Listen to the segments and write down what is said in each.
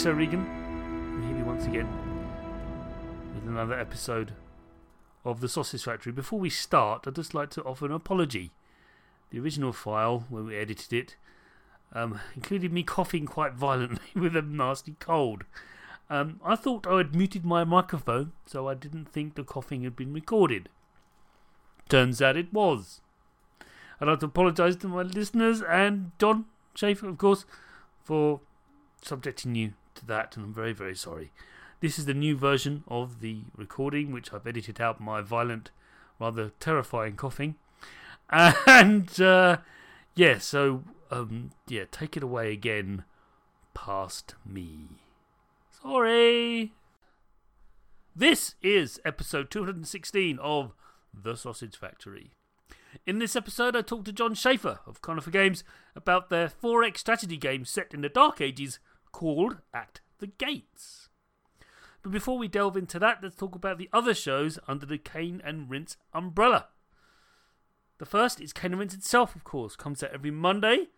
Chris O'Regan. I'm here once again with another episode of The Sausage Factory. Before we start, I'd just like to offer an apology. The original file, when we edited it, um, included me coughing quite violently with a nasty cold. Um, I thought I had muted my microphone, so I didn't think the coughing had been recorded. Turns out it was. I'd like to apologise to my listeners and Jon Shafer, of course, for subjecting you to that, and I'm very, very sorry. This is the new version of the recording, which I've edited out my violent, rather terrifying coughing. And, uh, yeah, so, um, yeah, take it away again, past me. Sorry. This is episode 216 of The Sausage Factory. In this episode, I talked to Jon Shafer of Conifer Games about their 4X strategy game set in the Dark Ages called At the Gates. But before we delve into that, let's talk about the other shows under the Cane and Rinse umbrella. The first is Cane and Rinse itself, of course, comes out every Monday.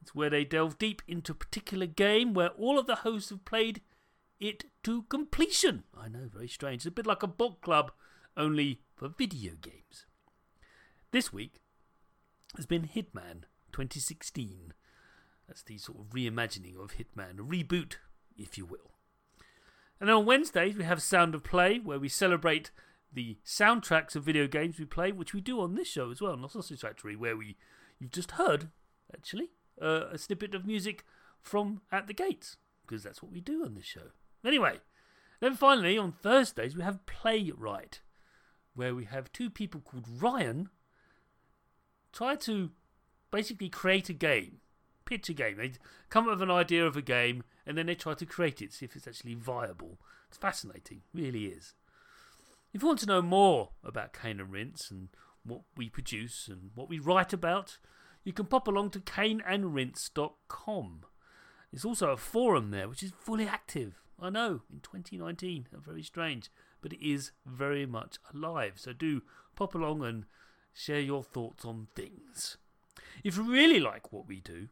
It's where they delve deep into a particular game where all of the hosts have played it to completion. I know, very strange. It's a bit like a book club, only for video games. This week has been Hitman 2016. That's the sort of reimagining of Hitman, a reboot, if you will. And then on Wednesdays, we have Sound of Play, where we celebrate the soundtracks of video games we play, which we do on this show as well, the Sausage Factory, where we you've just heard, actually, uh, a snippet of music from At the Gates, because that's what we do on this show. Anyway, then finally, on Thursdays, we have Playwright, where we have two people called Ryan try to basically create a game, pitch a game. They come up with an idea of a game and then they try to create it, see if it's actually viable. It's fascinating, really is. If you want to know more about Cane and Rinse and what we produce and what we write about, you can pop along to caneandrinse.com. There's also a forum there which is fully active. I know, in 2019, very strange, but it is very much alive. So do pop along and share your thoughts on things. If you really like what we do,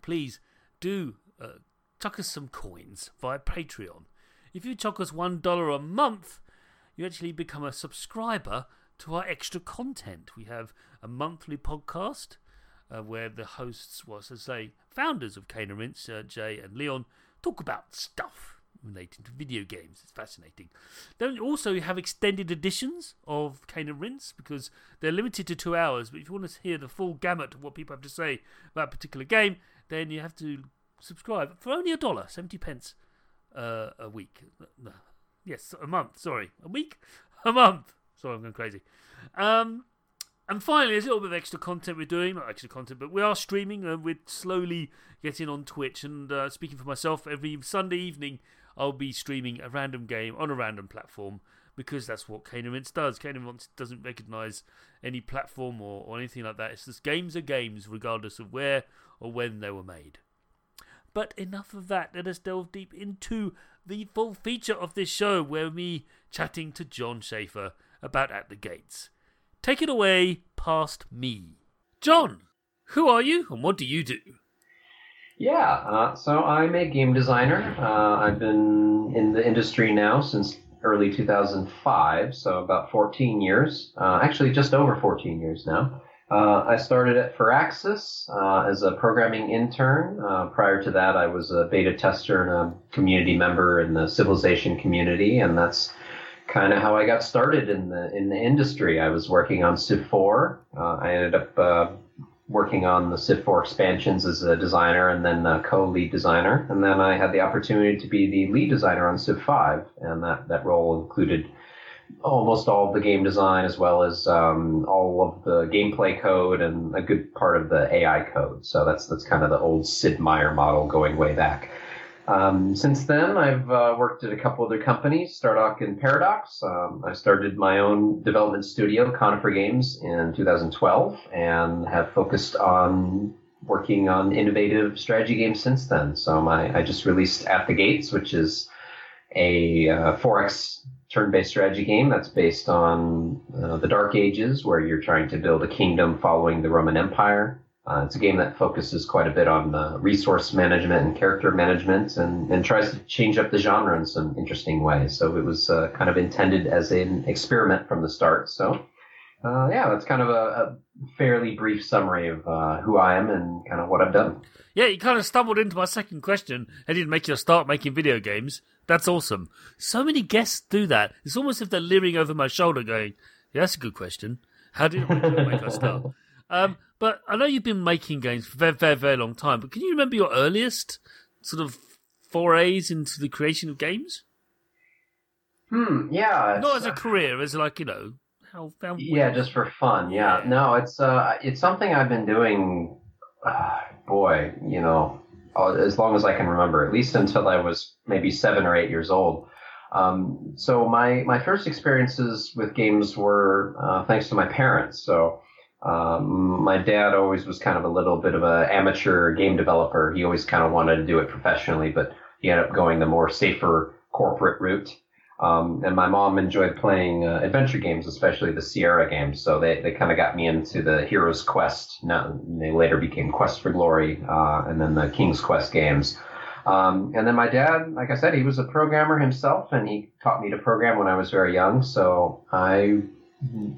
please do uh, chuck us some coins via Patreon. If you chuck us $1 a month, you actually become a subscriber to our extra content. We have a monthly podcast uh, where the hosts, well, so say, founders of Cane and uh, Jay and Leon, talk about stuff relating to video games. It's fascinating. Then also you have extended editions of Cane and because they're limited to two hours. But if you want to hear the full gamut of what people have to say about a particular game, then you have to subscribe for only a dollar, seventy pence uh, a week. Yes, a month. Sorry, a week, a month. Sorry, I'm going crazy. Um, and finally, there's a little bit of extra content we're doing. Not extra content, but we are streaming. and we're slowly getting on Twitch. And uh, speaking for myself, every Sunday evening, I'll be streaming a random game on a random platform because that's what and Rinse does. And Rinse doesn't recognise any platform or, or anything like that. It's just games are games, regardless of where or when they were made. But enough of that. Let us delve deep into the full feature of this show, where me chatting to Jon Shafer about At the Gates. Take it away, past me. Jon, who are you and what do you do? Yeah, uh, so I'm a game designer. Uh, I've been in the industry now since early 2005, so about 14 years. Uh, actually, just over 14 years now. Uh, I started at Firaxis uh, as a programming intern. Uh, prior to that, I was a beta tester and a community member in the Civilization community, and that's kind of how I got started in the in the industry. I was working on Civ 4. I ended up working on the Civ 4 expansions as a designer and then a co-lead designer. And then I had the opportunity to be the lead designer on Civ 5, and that, that role included almost all of the game design as well as um, all of the gameplay code and a good part of the AI code. So that's that's kind of the old Sid Meier model going way back. Um, since then, I've uh, worked at a couple other companies, Stardock and Paradox. Um, I started my own development studio, Conifer Games, in 2012, and have focused on working on innovative strategy games since then. So my I just released At the Gates, which is a uh, 4X turn-based strategy game that's based on uh, the Dark Ages, where you're trying to build a kingdom following the Roman Empire. Uh, it's a game that focuses quite a bit on uh, resource management and character management, and, and tries to change up the genre in some interesting ways. So it was uh, kind of intended as an experiment from the start. So uh, yeah, that's kind of a, a fairly brief summary of uh, who I am and kind of what I've done. Yeah, you kind of stumbled into my second question and didn't make you start making video games. That's awesome. So many guests do that. It's almost if they're leering over my shoulder going, yeah, that's a good question. How did you make us start? Um, but I know you've been making games for a very, very, very long time, but can you remember your earliest sort of forays into the creation of games? Hmm, yeah. Not as a career, as like, you know, how, how Yeah, just for fun. Yeah. No, it's uh it's something I've been doing uh, boy, you know, uh, as long as I can remember, at least until I was maybe seven or eight years old. Um, so my my first experiences with games were uh, thanks to my parents. So um, my dad always was kind of a little bit of an amateur game developer. He always kind of wanted to do it professionally, but he ended up going the more safer corporate route. Um, and my mom enjoyed playing uh, adventure games, especially the Sierra games. So they, they kind of got me into the Hero's Quest. Now, they later became Quest for Glory, uh, and then the King's Quest games. Um, and then my dad, like I said, he was a programmer himself, and he taught me to program when I was very young. So I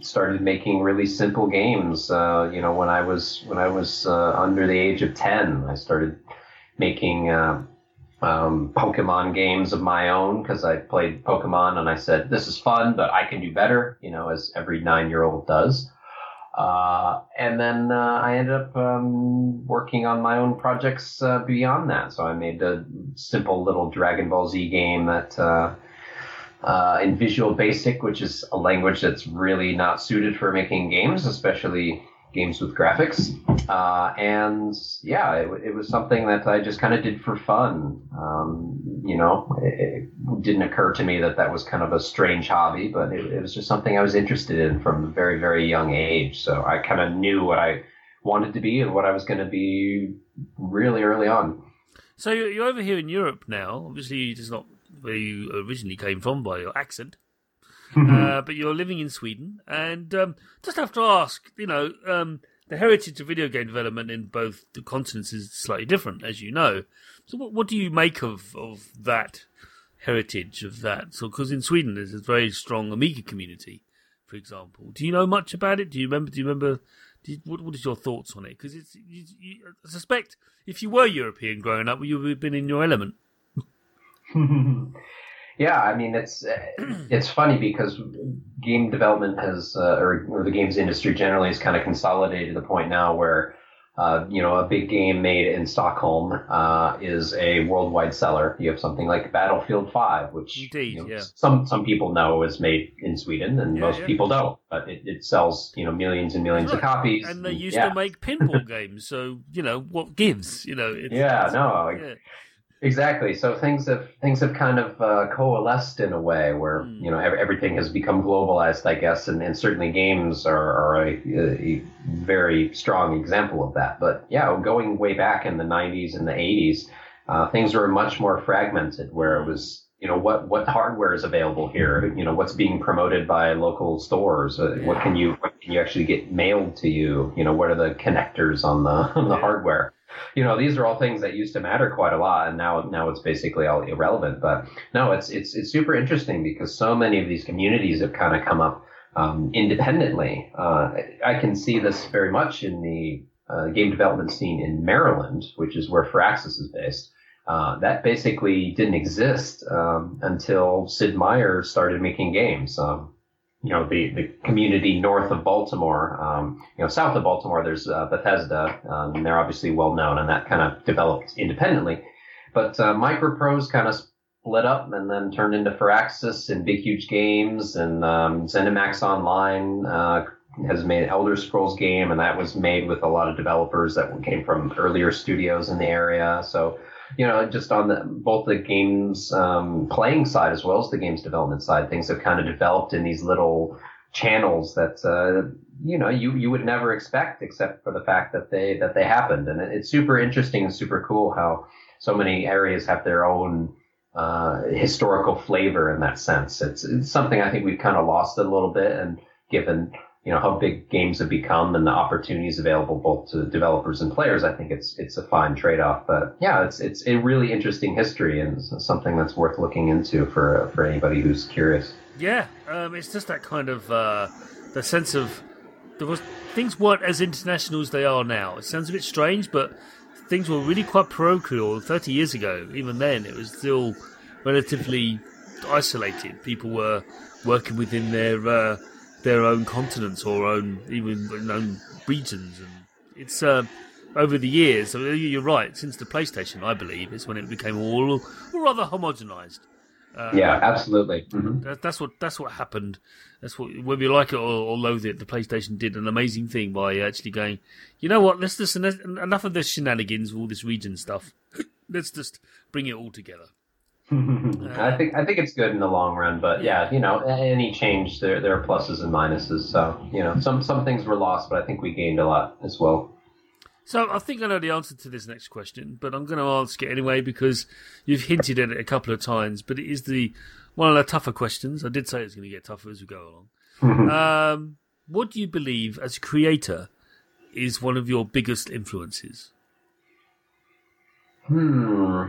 started making really simple games. Uh, you know, when I was when I was uh, under the age of ten, I started making uh, um, Pokemon games of my own because I played Pokemon and I said, this is fun, but I can do better, you know, as every nine year old does. Uh, and then uh, I ended up um, working on my own projects uh, beyond that. So I made a simple little Dragon Ball Z game that uh, in Visual Basic, which is a language that's really not suited for making games, especially games with graphics. Uh, and yeah, it, it, was something that I just kind of did for fun. Um, you know, it, it, didn't occur to me that that was kind of a strange hobby, but it, it was just something I was interested in from a very, very young age. So I kind of knew what I wanted to be and what I was going to be really early on. So you're over here in Europe now. Obviously, it's not where you originally came from by your accent. Mm-hmm. uh, but you're living in Sweden, and um, just have to ask, you know, um, the heritage of video game development in both the continents is slightly different, as you know. So, what, what do you make of of that heritage of that? So, because in Sweden there's a very strong Amiga community, for example. Do you know much about it? Do you remember? Do you remember? Do you, what, what is your thoughts on it? Because it's, you, you, I suspect if you were European growing up, you would have been in your element. Yeah, I mean it's it's funny because game development has uh, or, or the games industry generally has kind of consolidated to the point now where uh, you know a big game made in Stockholm uh, is a worldwide seller. You have something like Battlefield Five, which Indeed, you know, yeah. some some people know is made in Sweden, and Yeah, most yeah. people don't. But it, it sells you know millions and millions of copies. And they used yeah. to make pinball games, so you know what gives. You know, it's, Yeah, no, like-. Exactly. So things have things have kind of uh, coalesced in a way where Mm. you know everything has become globalized, I guess, and, and certainly games are, are a, a very strong example of that. But yeah, going way back in the '90s and the '80s, uh, things were much more fragmented, where it was you know what what hardware is available here, you know what's being promoted by local stores, uh, what can you what can you actually get mailed to you, you know what are the connectors on the on the Yeah. hardware you know these are all things that used to matter quite a lot and now now it's basically all irrelevant. But no it's it's it's super interesting because so many of these communities have kind of come up um, independently. Uh, I can see this very much in the uh, game development scene in Maryland which is where Firaxis is based. Uh, that basically didn't exist um, until Sid Meier started making games. Um, you know the the community north of Baltimore. Um, you know, south of Baltimore, there's uh, Bethesda, um, and they're obviously well known, and that kind of developed independently. But uh, Microprose kind of split up and then turned into Firaxis and Big Huge Games and um, ZeniMax Online uh, has made Elder Scrolls game, and that was made with a lot of developers that came from earlier studios in the area. So, you know, just on the both the games um, playing side as well as the games development side, things have kind of developed in these little channels that uh, you know you you would never expect, except for the fact that they that they happened, and it's super interesting and super cool how so many areas have their own uh, historical flavor in that sense. It's, it's something I think we've kind of lost a little bit, and given you know how big games have become and the opportunities available both to developers and players, I think it's it's a fine trade off. But yeah, it's it's a really interesting history and something that's worth looking into for for anybody who's curious. Yeah, um, it's just that kind of uh, the sense of there was things weren't as international as they are now. It sounds a bit strange, but things were really quite parochial 30 years ago. Even then, it was still relatively isolated. People were working within their uh, their own continents or own even own regions, and it's uh, over the years. You're right. Since the PlayStation, I believe, is when it became all, rather homogenized. Uh, yeah, absolutely. Mm-hmm. That, that's what that's what happened. That's what whether you like it or, or loathe it, the PlayStation did an amazing thing by actually going. You know what? Let's just enough of this shenanigans, all this region stuff. Let's just bring it all together. I think I think it's good in the long run, but yeah, you know, any change there there are pluses and minuses. So you know, some some things were lost, but I think we gained a lot as well. So I think I know the answer to this next question, but I'm going to ask it anyway because you've hinted at it a couple of times. But it is the one of the tougher questions. I did say it's going to get tougher as we go along. um, what do you believe, as a creator, is one of your biggest influences? Hmm.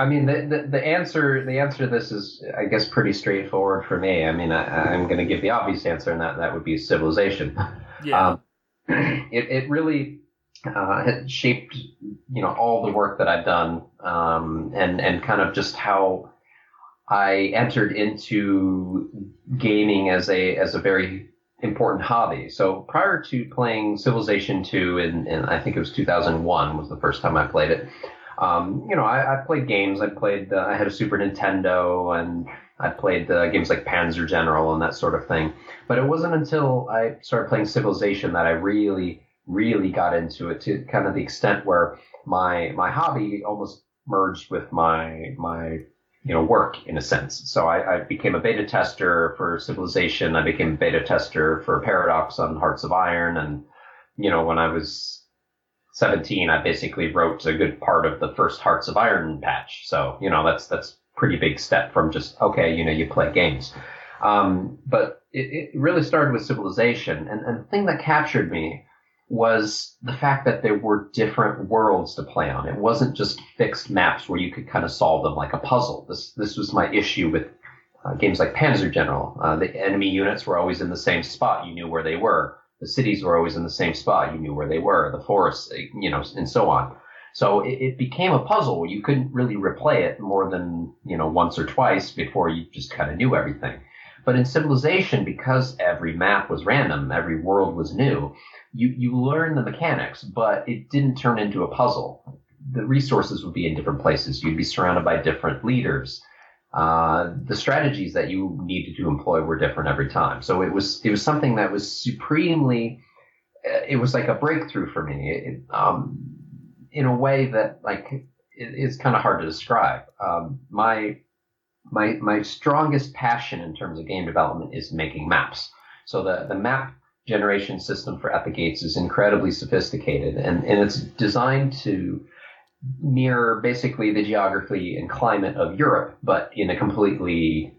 I mean, the, the, the, answer the answer to this is, I guess, pretty straightforward for me. I mean, I, am going to give the obvious answer, and that that would be civilization. Yeah. Um, it it really uh, shaped, you know, all the work that I've done, um, and and kind of just how I entered into gaming as a as a very important hobby. So prior to playing Civilization 2 in, in I think it was 2001 was the first time I played it um, you know, I, I, played games. I played. Uh, I had a Super Nintendo, and I played uh, games like Panzer General and that sort of thing. But it wasn't until I started playing Civilization that I really, really got into it to kind of the extent where my my hobby almost merged with my my you know work in a sense. So I, I became a beta tester for Civilization. I became a beta tester for Paradox on Hearts of Iron, and you know when I was 17, I basically wrote a good part of the first Hearts of Iron patch. So, you know, that's, that's pretty big step from just, okay, you know, you play games. Um, but it, it, really started with Civilization. And, and the thing that captured me was the fact that there were different worlds to play on. It wasn't just fixed maps where you could kind of solve them like a puzzle. This, this was my issue with uh, games like Panzer General. Uh, the enemy units were always in the same spot. You knew where they were the cities were always in the same spot. You knew where they were, the forests, eh, you know, and so on. So it, it became a puzzle. You couldn't really replay it more than, you know, once or twice before you just kind of knew everything. But in Civilization, because every map was random, every world was new, you, you learn the mechanics, but it didn't turn into a puzzle. The resources would be in different places. You'd be surrounded by different leaders uh, the strategies that you needed to employ were different every time. So it was it was something that was supremely. It was like a breakthrough for me, it, um, in a way that like it, it's kind of hard to describe. Um, my my my strongest passion in terms of game development is making maps. So the the map generation system for At the Gates is incredibly sophisticated, and and it's designed to mirror basically the geography and climate of Europe, but in a completely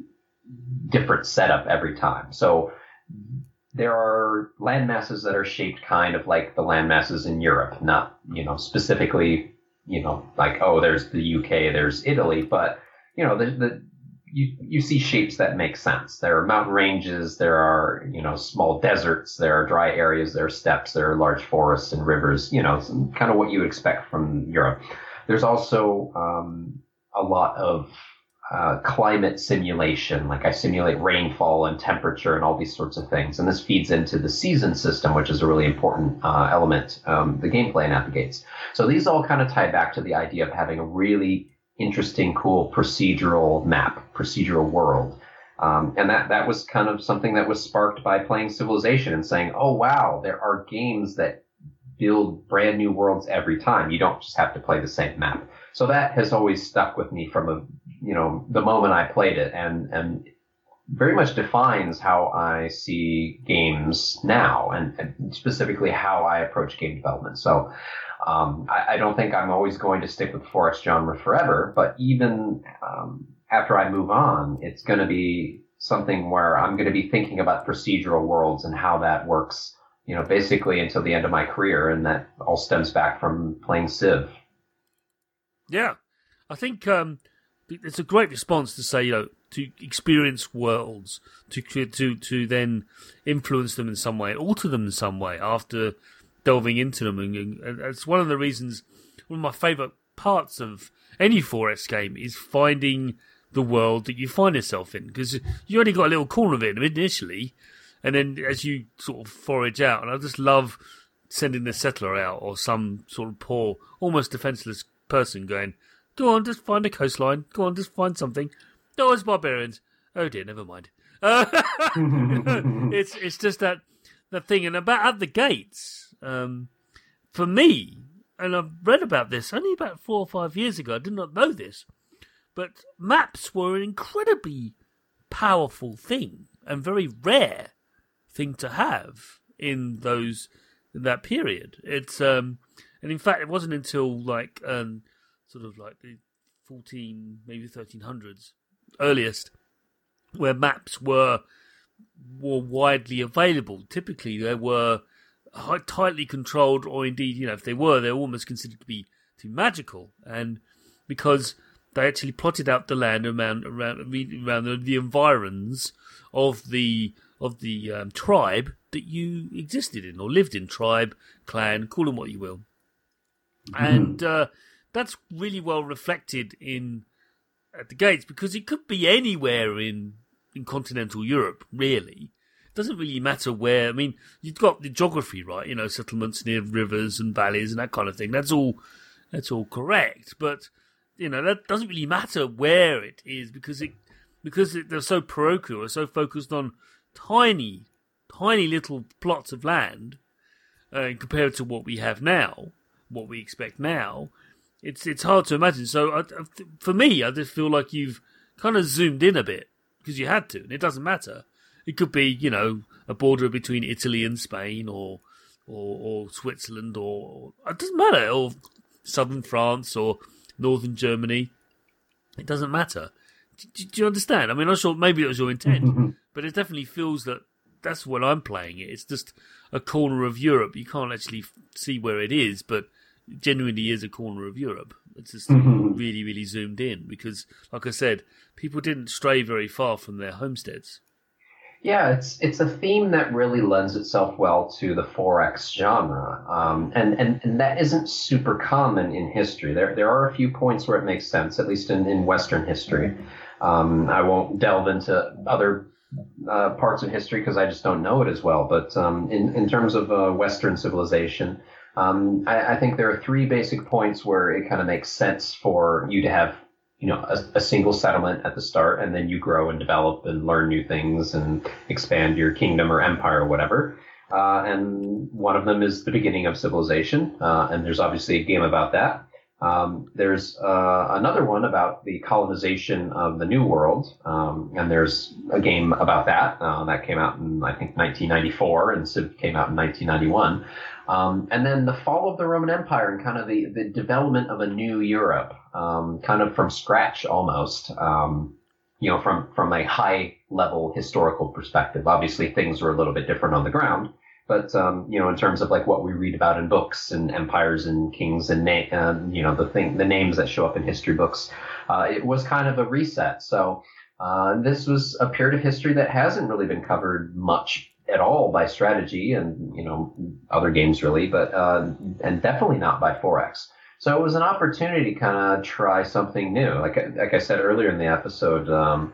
different setup every time. So there are land masses that are shaped kind of like the land masses in Europe, not, you know, specifically, you know, like, oh, there's the UK, there's Italy, but, you know, the, the you, you see shapes that make sense. There are mountain ranges, there are, you know, small deserts, there are dry areas, there are steppes, there are large forests and rivers, you know, kind of what you expect from Europe. There's also um, a lot of uh, climate simulation, like I simulate rainfall and temperature and all these sorts of things. And this feeds into the season system, which is a really important uh, element, um, the gameplay in At the Gates. So these all kind of tie back to the idea of having a really interesting, cool procedural map, procedural world. Um, and that, that was kind of something that was sparked by playing Civilization and saying, oh, wow, there are games that build brand new worlds every time. You don't just have to play the same map. So that has always stuck with me from a, you know, the moment I played it and, and very much defines how I see games now and, and specifically how I approach game development. So, um, I, I, don't think I'm always going to stick with 4X genre forever, but even, um, after I move on, it's going to be something where I'm going to be thinking about procedural worlds and how that works, you know, basically until the end of my career. And that all stems back from playing Civ. Yeah. I think, um, it's a great response to say, you know, to experience worlds, to to to then influence them in some way, alter them in some way after delving into them, and, and it's one of the reasons. One of my favourite parts of any 4X game is finding the world that you find yourself in, because you only got a little corner of it initially, and then as you sort of forage out, and I just love sending the settler out or some sort of poor, almost defenseless person going, "Go on, just find a coastline. Go on, just find something." No, it's barbarians. Oh dear, never mind. Uh, it's it's just that that thing, and about at the gates. Um, for me, and I've read about this only about four or five years ago. I did not know this, but maps were an incredibly powerful thing and very rare thing to have in those in that period. It's um, and in fact, it wasn't until like um, sort of like the fourteen, maybe thirteen hundreds earliest, where maps were were widely available. Typically, there were tightly controlled, or indeed, you know, if they were, they're almost considered to be too magical. And because they actually plotted out the land around around around the, the environs of the of the um, tribe that you existed in or lived in, tribe, clan, call them what you will. Mm-hmm. And uh, that's really well reflected in at the gates because it could be anywhere in in continental Europe, really. Doesn't really matter where. I mean, you've got the geography, right? You know, settlements near rivers and valleys and that kind of thing. That's all. That's all correct, but you know that doesn't really matter where it is because it because it, they're so parochial, so focused on tiny, tiny little plots of land uh, compared to what we have now, what we expect now it's it's hard to imagine. So I, for me, I just feel like you've kind of zoomed in a bit because you had to, and it doesn't matter. It could be you know a border between Italy and Spain, or or, or Switzerland, or it doesn't matter, or southern France, or northern Germany. It doesn't matter. Do, do you understand? I mean, I'm sure maybe it was your intent, but it definitely feels that that's what I'm playing it. It's just a corner of Europe. You can't actually see where it is, but it genuinely is a corner of Europe. It's just mm-hmm. really, really zoomed in because, like I said, people didn't stray very far from their homesteads. Yeah, it's it's a theme that really lends itself well to the 4X genre, um, and, and and that isn't super common in history. There there are a few points where it makes sense, at least in, in Western history. Um, I won't delve into other uh, parts of history because I just don't know it as well. But um, in in terms of uh, Western civilization, um, I, I, think there are three basic points where it kind of makes sense for you to have, you know, a, a, single settlement at the start, and then you grow and develop and learn new things and expand your kingdom or empire or whatever. Uh, and one of them is the beginning of civilization, uh, and there's obviously a game about that. Um, there's uh, another one about the colonization of the New World, um, and there's a game about that. Uh, that came out in I think 1994, and Civ came out in 1991. Um, and then the fall of the Roman Empire and kind of the, the development of a new Europe, um, kind of from scratch almost, um, you know, from, from a high level historical perspective. Obviously, things were a little bit different on the ground, but, um, you know, in terms of like what we read about in books and empires and kings and, na- you know, the thing, the names that show up in history books, uh, it was kind of a reset. So, uh, this was a period of history that hasn't really been covered much at all by strategy and you know other games really, but uh, and definitely not by 4X. So it was an opportunity to kind of try something new. Like like I said earlier in the episode, um,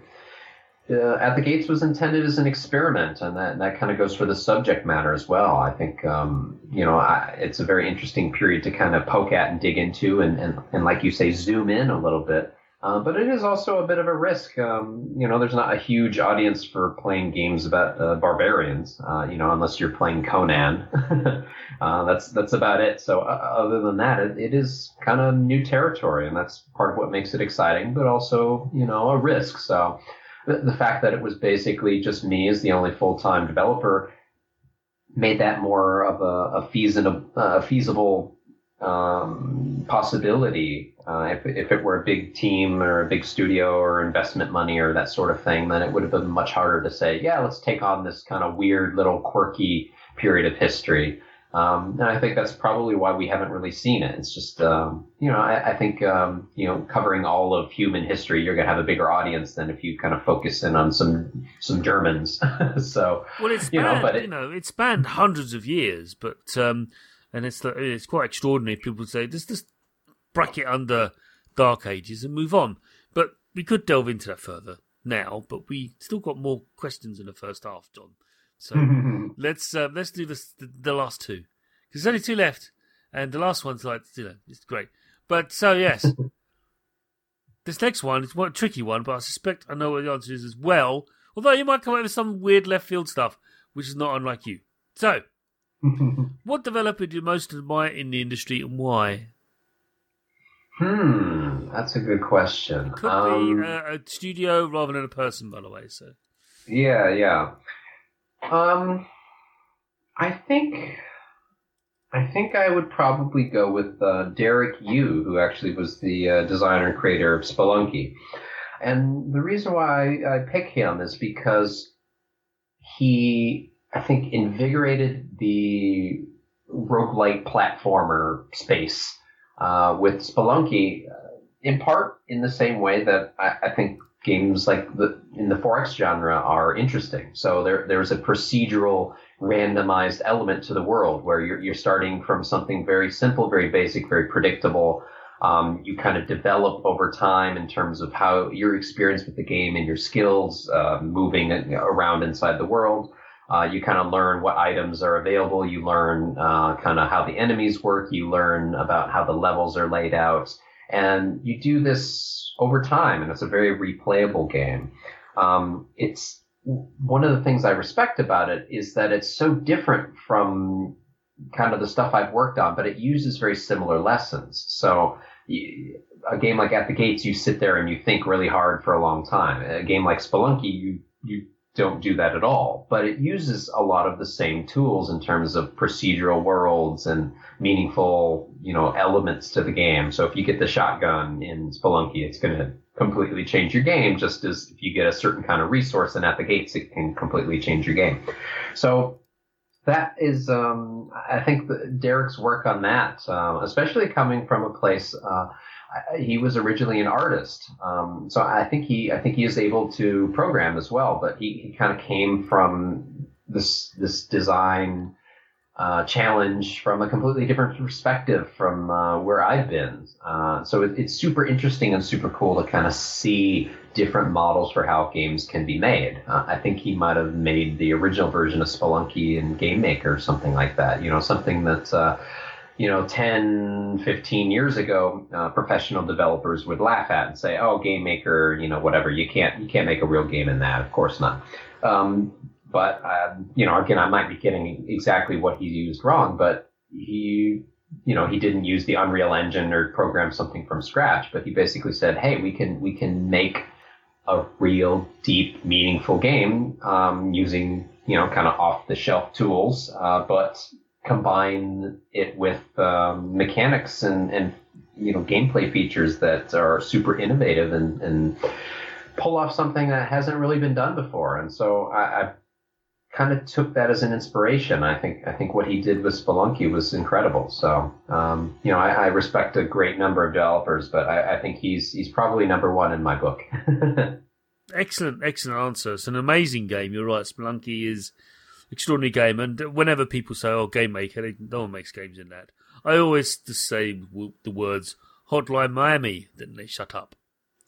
uh, at the gates was intended as an experiment, and that that kind of goes for the subject matter as well. I think um, you know I, it's a very interesting period to kind of poke at and dig into, and, and and like you say, zoom in a little bit. Uh, but it is also a bit of a risk. Um, you know, there's not a huge audience for playing games about uh, barbarians. Uh, you know, unless you're playing Conan. Uh, that's that's about it. So uh, other than that, it, it is kind of new territory, and that's part of what makes it exciting, but also you know a risk. So the, the fact that it was basically just me as the only full time developer made that more of a, a feasible, a feasible um, possibility. Uh, if, if it were a big team or a big studio or investment money or that sort of thing, then it would have been much harder to say, yeah, let's take on this kind of weird little quirky period of history. Um, and I think that's probably why we haven't really seen it. It's just, um, you know, I, I think, um, you know, covering all of human history, you're going to have a bigger audience than if you kind of focus in on some some Germans. so, well, it's you know, but it, you know, it spanned hundreds of years, but um, and it's it's quite extraordinary. People say just just bracket under Dark Ages and move on, but we could delve into that further now. But we still got more questions in the first half, Jon. So let's uh, let's do this the, the last two because there's only two left, and the last one's like you know it's great. But so yes, this next one is one tricky one, but I suspect I know what the answer is as well. Although you might come up with some weird left field stuff, which is not unlike you. So, what developer do you most admire in the industry and why? Hmm, that's a good question. Could um, be a, a, studio rather than a person, by the way. So. Yeah, yeah. Um, I think I think I would probably go with uh, Derek Yu, who actually was the uh, designer and creator of Spelunky. And the reason why I, I pick him is because he, I think, invigorated the roguelike platformer space uh, with Spelunky, uh, in part in the same way that I, I think games like the in the 4X genre are interesting. So there there's a procedural randomized element to the world where you're you're starting from something very simple, very basic, very predictable. Um, you kind of develop over time in terms of how your experience with the game and your skills uh, moving around inside the world. Uh, you kind of learn what items are available. You learn uh, kind of how the enemies work. You learn about how the levels are laid out. And you do this over time, and it's a very replayable game. Um, it's one of the things I respect about it is that it's so different from kind of the stuff I've worked on, but it uses very similar lessons. So a game like At the Gates, you sit there and you think really hard for a long time. A game like Spelunky, you you don't do that at all. But it uses a lot of the same tools in terms of procedural worlds and meaningful, you know, elements to the game. So if you get the shotgun in Spelunky, it's going to completely change your game, just as if you get a certain kind of resource and at the gates, it can completely change your game. So that is, um, I think Derek's work on that, uh, especially coming from a place, uh, he was originally an artist, um, so I think he I think he is able to program as well. But he, he kind of came from this this design uh, challenge from a completely different perspective from uh, where I've been. Uh, so it, it's super interesting and super cool to kind of see different models for how games can be made. Uh, I think he might have made the original version of Spelunky in Game Maker something like that. You know, something that's uh, you know, 10, 15 years ago, uh, professional developers would laugh at and say, "Oh, game maker, you know, whatever. You can't, you can't make a real game in that. Of course not." Um, but uh, you know, again, I might be getting exactly what he used wrong, but he, you know, he didn't use the Unreal Engine or program something from scratch. But he basically said, "Hey, we can, we can make a real, deep, meaningful game um, using." You know, kind of off the shelf tools, uh, but combine it with um, mechanics and, and you know gameplay features that are super innovative and, and pull off something that hasn't really been done before. And so I, I kind of took that as an inspiration. I think I think what he did with Spelunky was incredible. So um, you know I, I, respect a great number of developers, but I, I think he's he's probably number one in my book. excellent, excellent answer. It's an amazing game. You're right. Spelunky is extraordinary game. And whenever people say, "Oh, Game Maker," they, no one makes games in that. I always just say the words "Hotline Miami," then they shut up.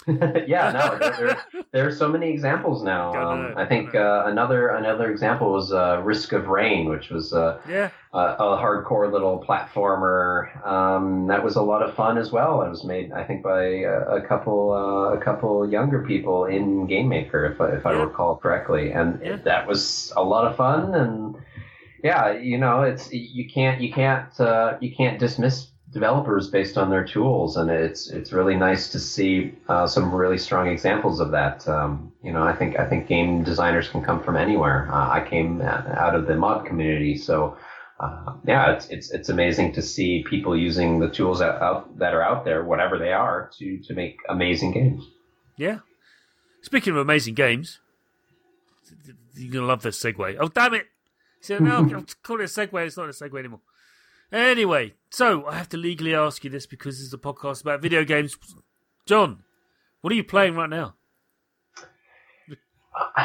yeah, no, there, there, are so many examples now. Um, I think uh, another another example was uh, Risk of Rain, which was uh, yeah. a, a hardcore little platformer. Um, that was a lot of fun as well. It was made, I think, by a, a couple uh, a couple younger people in Game Maker, if I, if I recall correctly, and yeah. that was a lot of fun. And yeah, you know, it's you can't you can't uh, you can't dismiss developers based on their tools, and it's it's really nice to see uh, some really strong examples of that. Um, you know, I think I think game designers can come from anywhere. Uh, I came out of the mod community, so uh, yeah, it's it's it's amazing to see people using the tools out, out, that are out there, whatever they are, to to make amazing games. Yeah. Speaking of amazing games, you're gonna love this segue. Oh damn it! So no, I'll call it a segue. It's not a segue anymore. Anyway, so I have to legally ask you this because this is a podcast about video games. Jon, what are you playing right now?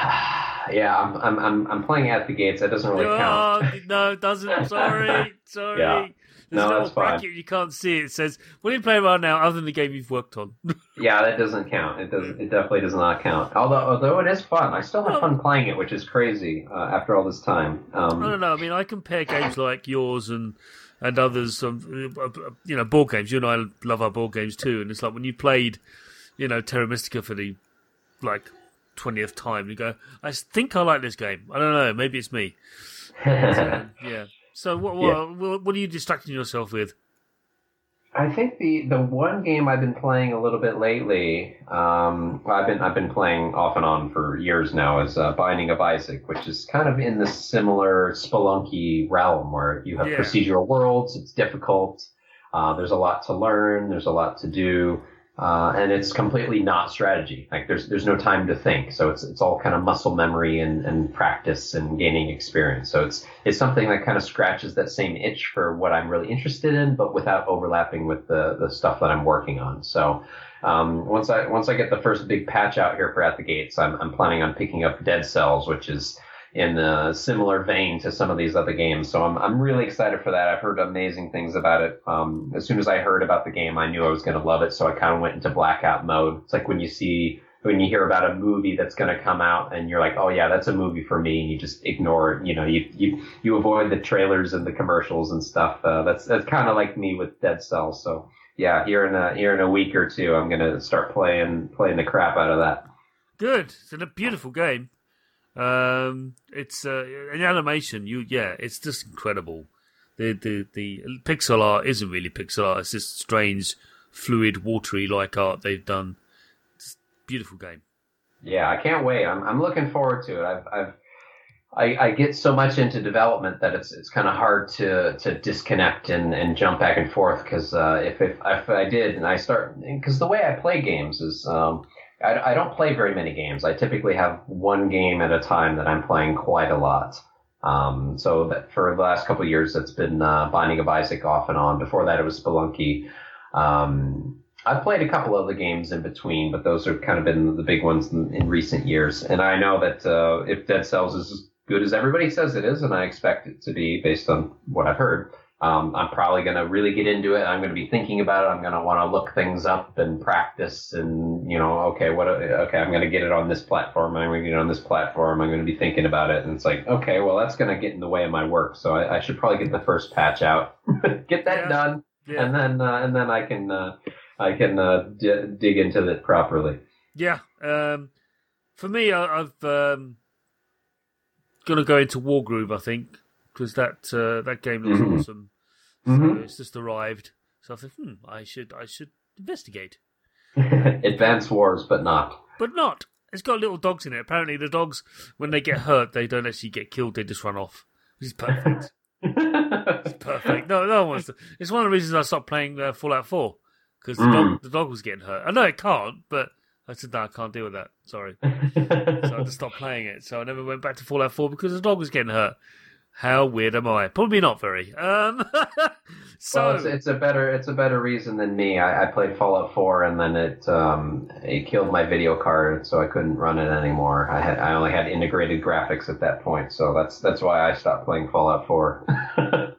yeah, I'm, I'm, I'm, I'm playing at the gates. That doesn't really ah, count. no, it doesn't. Sorry, sorry. Yeah. There's no, bracket fine. you can't see. It says, "What are you playing right now, other than the game you've worked on?" yeah, that doesn't count. It does. It definitely does not count. Although, although it is fun. I still have fun playing it, which is crazy uh, after all this time. Um, I don't know. I mean, I compare games like yours and and others, um, you know, board games. You and I love our board games too, and it's like when you played, you know, Terra Mystica for the like twentieth time, you go, I think I like this game. I don't know, maybe it's me. uh, yeah. So what, what, yeah. what are you distracting yourself with? I think the the one game I've been playing a little bit lately, um, I've been I've been playing off and on for years now, is uh, Binding of Isaac, which is kind of in the similar Spelunky realm where you have yeah. procedural worlds. It's difficult. Uh, there's a lot to learn. There's a lot to do. Uh, and it's completely not strategy. Like there's there's no time to think, so it's it's all kind of muscle memory and, and practice and gaining experience. So it's it's something that kind of scratches that same itch for what I'm really interested in, but without overlapping with the the stuff that I'm working on. So um, once I once I get the first big patch out here for at the gates, I'm I'm planning on picking up Dead Cells, which is in a similar vein to some of these other games. So I'm, I'm really excited for that. I've heard amazing things about it. Um, as soon as I heard about the game, I knew I was going to love it. So I kind of went into blackout mode. It's like when you see, when you hear about a movie that's going to come out and you're like, oh yeah, that's a movie for me. And you just ignore it. You know, you, you, you avoid the trailers and the commercials and stuff. Uh, that's, that's kind of like me with Dead Cells. So yeah, here in a, here in a week or two, I'm going to start playing, playing the crap out of that. Good. It's a beautiful game. Um, it's uh, an animation. You yeah, it's just incredible. The the the pixel art isn't really pixel art. It's just strange, fluid, watery like art they've done. It's beautiful game. Yeah, I can't wait. I'm I'm looking forward to it. I've I've I, I get so much into development that it's it's kind of hard to to disconnect and, and jump back and forth because uh, if, if if I did and I start because the way I play games is um, I, I, don't play very many games. I typically have one game at a time that I'm playing quite a lot. Um, so for the last couple of years, it's been uh, Binding of Isaac off and on. Before that, it was Spelunky. Um, I've played a couple of the games in between, but those have kind of been the big ones in, in recent years. And I know that uh, if Dead Cells is as good as everybody says it is, and I expect it to be based on what I've heard, um, I'm probably going to really get into it. I'm going to be thinking about it. I'm going to want to look things up and practice and, you know, okay, what, okay, I'm going to get it on this platform. I'm going to get it on this platform. I'm going to be thinking about it. And it's like, okay, well, that's going to get in the way of my work. So I, I should probably get the first patch out, get that yeah. done. Yeah. And then, uh, and then I can, uh, I can, uh, d- dig into it properly. Yeah. Um, for me, I, have um, going to go into Wargroove, I think, because that, uh, that game looks mm-hmm. awesome. Mm-hmm. So it's just arrived. So I thought, hmm, I should I should investigate. Advance wars, but not. But not. It's got little dogs in it. Apparently, the dogs, when they get hurt, they don't actually get killed. They just run off, which is perfect. it's perfect. No, no one wants to. It's one of the reasons I stopped playing uh, Fallout Four because the, mm. dog, the dog was getting hurt. I know it can't, but I said no, I can't deal with that. Sorry, so I just stopped playing it. So I never went back to Fallout Four because the dog was getting hurt. How weird am I? Probably not very. Um, so well, it's, it's, a better it's a better reason than me. I, I played Fallout 4 and then it um, it killed my video card, so I couldn't run it anymore. I had I only had integrated graphics at that point, so that's that's why I stopped playing Fallout 4.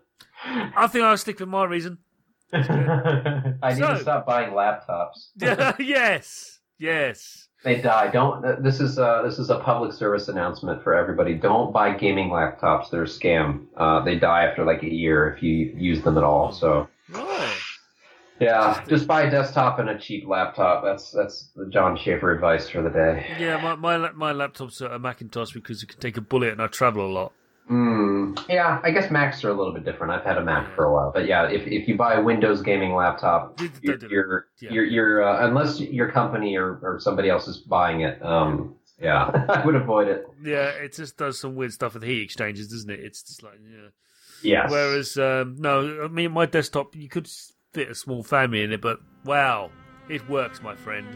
I think I'll stick with my reason. I need to stop buying laptops. yes, Yes. They die. Don't. This is uh, this is a public service announcement for everybody. Don't buy gaming laptops. They're a scam. Uh, they die after like a year if you use them at all. So Right. yeah, just buy a desktop and a cheap laptop. That's that's the Jon Shafer advice for the day. Yeah, my my my laptop's a Macintosh because it can take a bullet and I travel a lot. Mm, yeah, I guess Macs are a little bit different. I've had a Mac for a while, but yeah, if if you buy a Windows gaming laptop, you're you're, yeah. you're, you're uh, unless your company or, or somebody else is buying it, um, yeah, I would avoid it. Yeah, it just does some weird stuff with heat exchangers, doesn't it? It's just like yeah. Yes. Whereas um, no, I mean my desktop you could fit a small family in it, but wow, it works, my friend.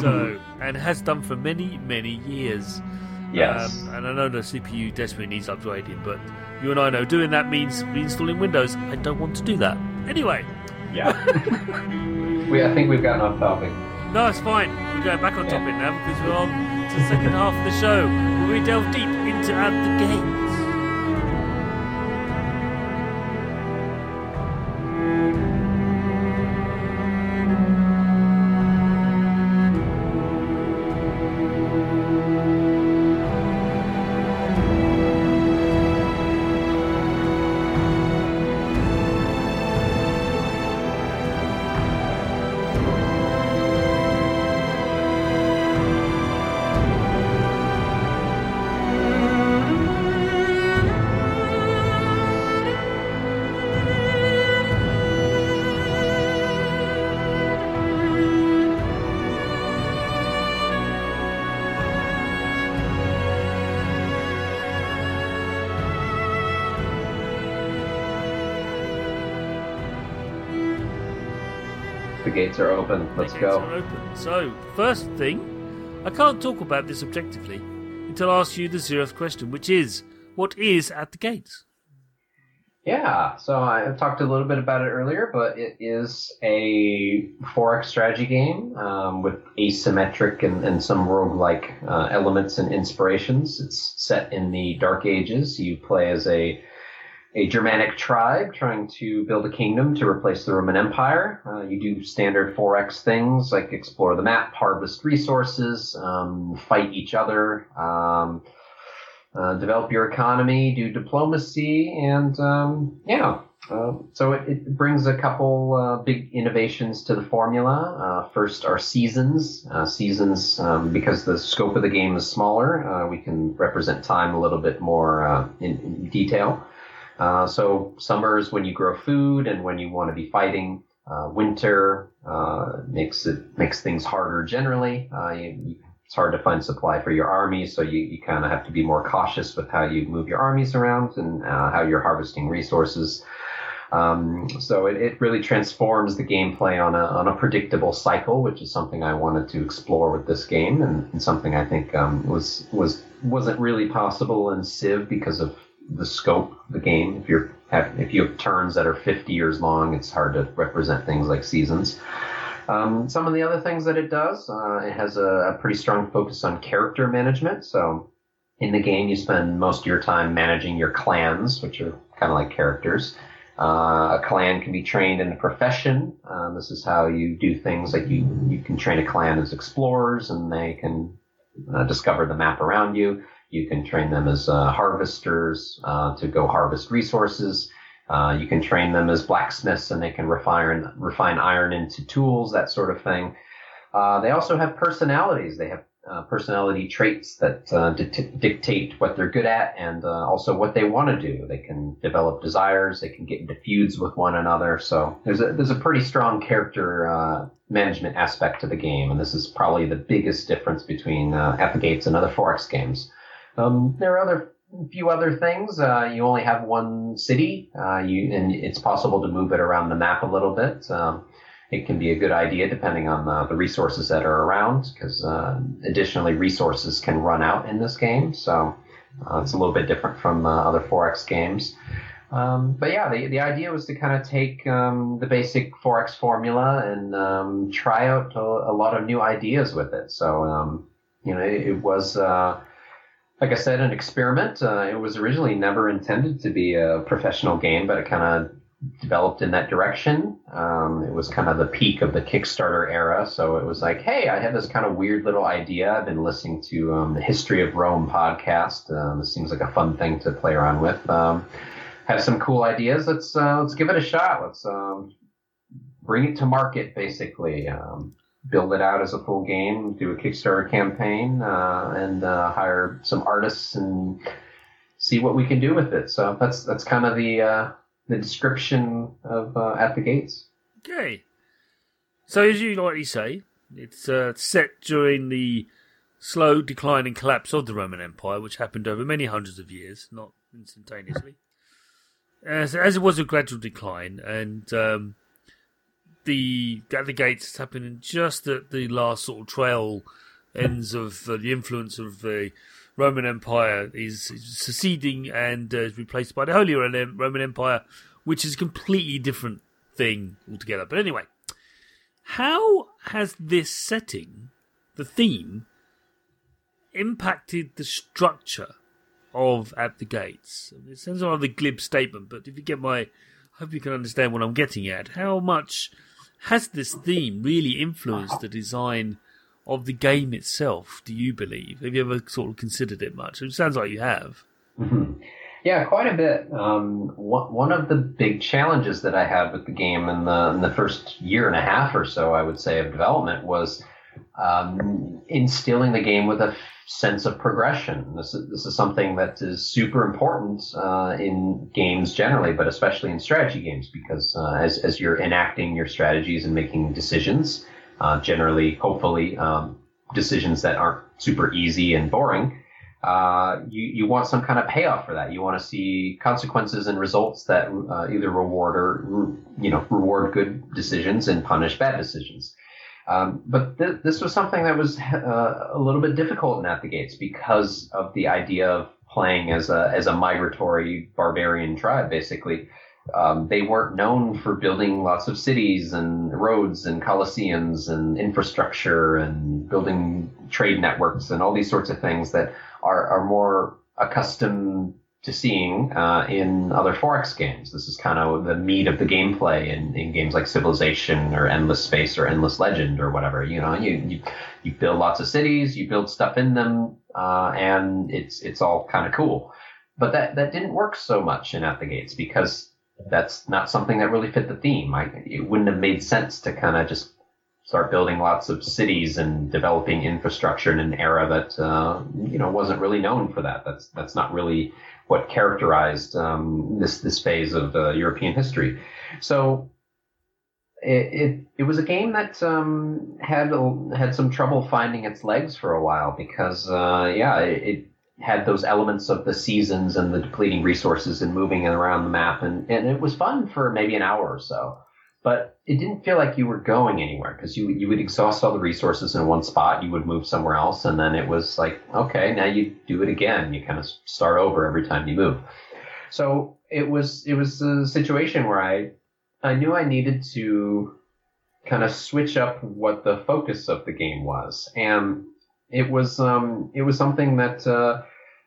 So and has done for many many years. Yes. Um, and I know the CPU desperately needs upgrading, but you and I know doing that means reinstalling Windows. I don't want to do that. Anyway, yeah. we I think we've gotten off topic. no, it's fine. We're going back on topic now because we're on to the second half of the show where we delve deep into At the Gates. Are open. Let's go. open. So, first thing, I can't talk about this objectively until I ask you the zeroth question, which is, what is At the Gates? Yeah, so I talked a little bit about it earlier, but it is a 4X strategy game um, with asymmetric and, and some roguelike uh, elements and inspirations. It's set in the Dark Ages. You play as a a Germanic tribe trying to build a kingdom to replace the Roman Empire. Uh, you do standard 4X things like explore the map, harvest resources, um, fight each other. Um, uh, develop your economy, do diplomacy, and um, yeah. Uh, so it, it brings a couple uh, big innovations to the formula. Uh, first are seasons. Uh, seasons, um, because the scope of the game is smaller, we can represent time a little bit more in, in detail. Uh, so summer is when you grow food and when you want to be fighting. Uh, winter uh, makes it makes things harder generally. Uh, you, it's hard to find supply for your army, so you, you kind of have to be more cautious with how you move your armies around and uh, how you're harvesting resources. Um, so it, it really transforms the gameplay on a, on a predictable cycle, which is something I wanted to explore with this game, and, and something I think um, was was wasn't really possible in Civ because of the scope of the game. If you're have, if you have turns that are 50 years long, it's hard to represent things like seasons. Um, some of the other things that it does, uh, it has a, a pretty strong focus on character management. So in the game, you spend most of your time managing your clans, which are kind of like characters. Uh, a clan can be trained in a profession. Um, this is how you do things like you, you can train a clan as explorers and they can uh, discover the map around you. You can train them as uh, harvesters uh, to go harvest resources. Uh, you can train them as blacksmiths and they can refine refine iron into tools, that sort of thing. Uh, they also have personalities. They have uh, personality traits that uh, dict- dictate what they're good at and also what they want to do. They can develop desires. They can get into feuds with one another. So there's a there's a pretty strong character management aspect to the game, and this is probably the biggest difference between uh, Gates and other 4X games. Um, there are other few other things. Uh, you only have one city, uh, you and it's possible to move it around the map a little bit. Um, it can be a good idea depending on the, the resources that are around, because uh, additionally resources can run out in this game. So uh, it's a little bit different from uh, other 4X games. Um, but yeah, the, the idea was to kind of take um, the basic 4X formula and um, try out a, a, lot of new ideas with it. So, um, you know, it, it was like I said, an experiment. Uh, it was originally never intended to be a professional game, but it kind of developed in that direction. Um, it was kind of the peak of the Kickstarter era, so it was like, hey, I have this kind of weird little idea. I've been listening to um, the History of Rome podcast. Um, this seems like a fun thing to play around with. Um, have some cool ideas. Let's uh, let's give it a shot. Let's um, bring it to market, basically. Um, build it out as a full game, do a Kickstarter campaign, uh, and uh, hire some artists and see what we can do with it. So that's that's kind of the uh, the description of uh, at the gates. Okay. So as you rightly say, it's uh, set during the slow decline and collapse of the Roman Empire, which happened over many hundreds of years, not instantaneously. As, as it was a gradual decline, and um, the at the gates happening just at the last sort of trail ends of uh, the influence of the Roman Empire is seceding and uh, is replaced by the Holy Roman Empire, which is a completely different thing altogether. But anyway, how has this setting, the theme, impacted the structure of At the Gates? It sounds a glib statement, but if you get my, I hope you can understand what I'm getting at. How much has this theme really influenced the design of the game itself? Do you believe? Have you ever sort of considered it much? It sounds like you have. Mm-hmm. Yeah, quite a bit. Um, one of the big challenges that I had with the game in the, in the first year and a half or so, I would say, of development was um, instilling the game with a sense of progression. This is, this is something that is super important uh, in games generally, but especially in strategy games, because uh, as, as you're enacting your strategies and making decisions, uh, generally, hopefully, um, decisions that aren't super easy and boring, uh, you, you want some kind of payoff for that. You want to see consequences and results that uh, either reward or, you know, reward good decisions and punish bad decisions. Um, but th- this was something that was uh, a little bit difficult in At the Gates because of the idea of playing as a as a migratory barbarian tribe. Basically, um, they weren't known for building lots of cities and roads and coliseums and infrastructure and building trade networks and all these sorts of things that are are more accustomed to seeing uh, in other 4X games. This is kind of the meat of the gameplay in, in games like Civilization or Endless Space or Endless Legend or whatever. You know, you, you, you build lots of cities, you build stuff in them, uh, and it's it's all kind of cool. But that, that didn't work so much in At the Gates because that's not something that really fit the theme. I, it wouldn't have made sense to kind of just start building lots of cities and developing infrastructure in an era that uh, you know wasn't really known for that. That's that's not really what characterized um, this this phase of uh, European history. So it, it, it was a game that um, had had some trouble finding its legs for a while because uh, yeah it, it, had those elements of the seasons and the depleting resources and moving around the map and, and it was fun for maybe an hour or so but it didn't feel like you were going anywhere because you you would exhaust all the resources in one spot, you would move somewhere else, and then it was like, okay, now you do it again. You kind of start over every time you move. So it was it was a situation where I I knew I needed to kind of switch up what the focus of the game was, and it was um it was something that. Uh,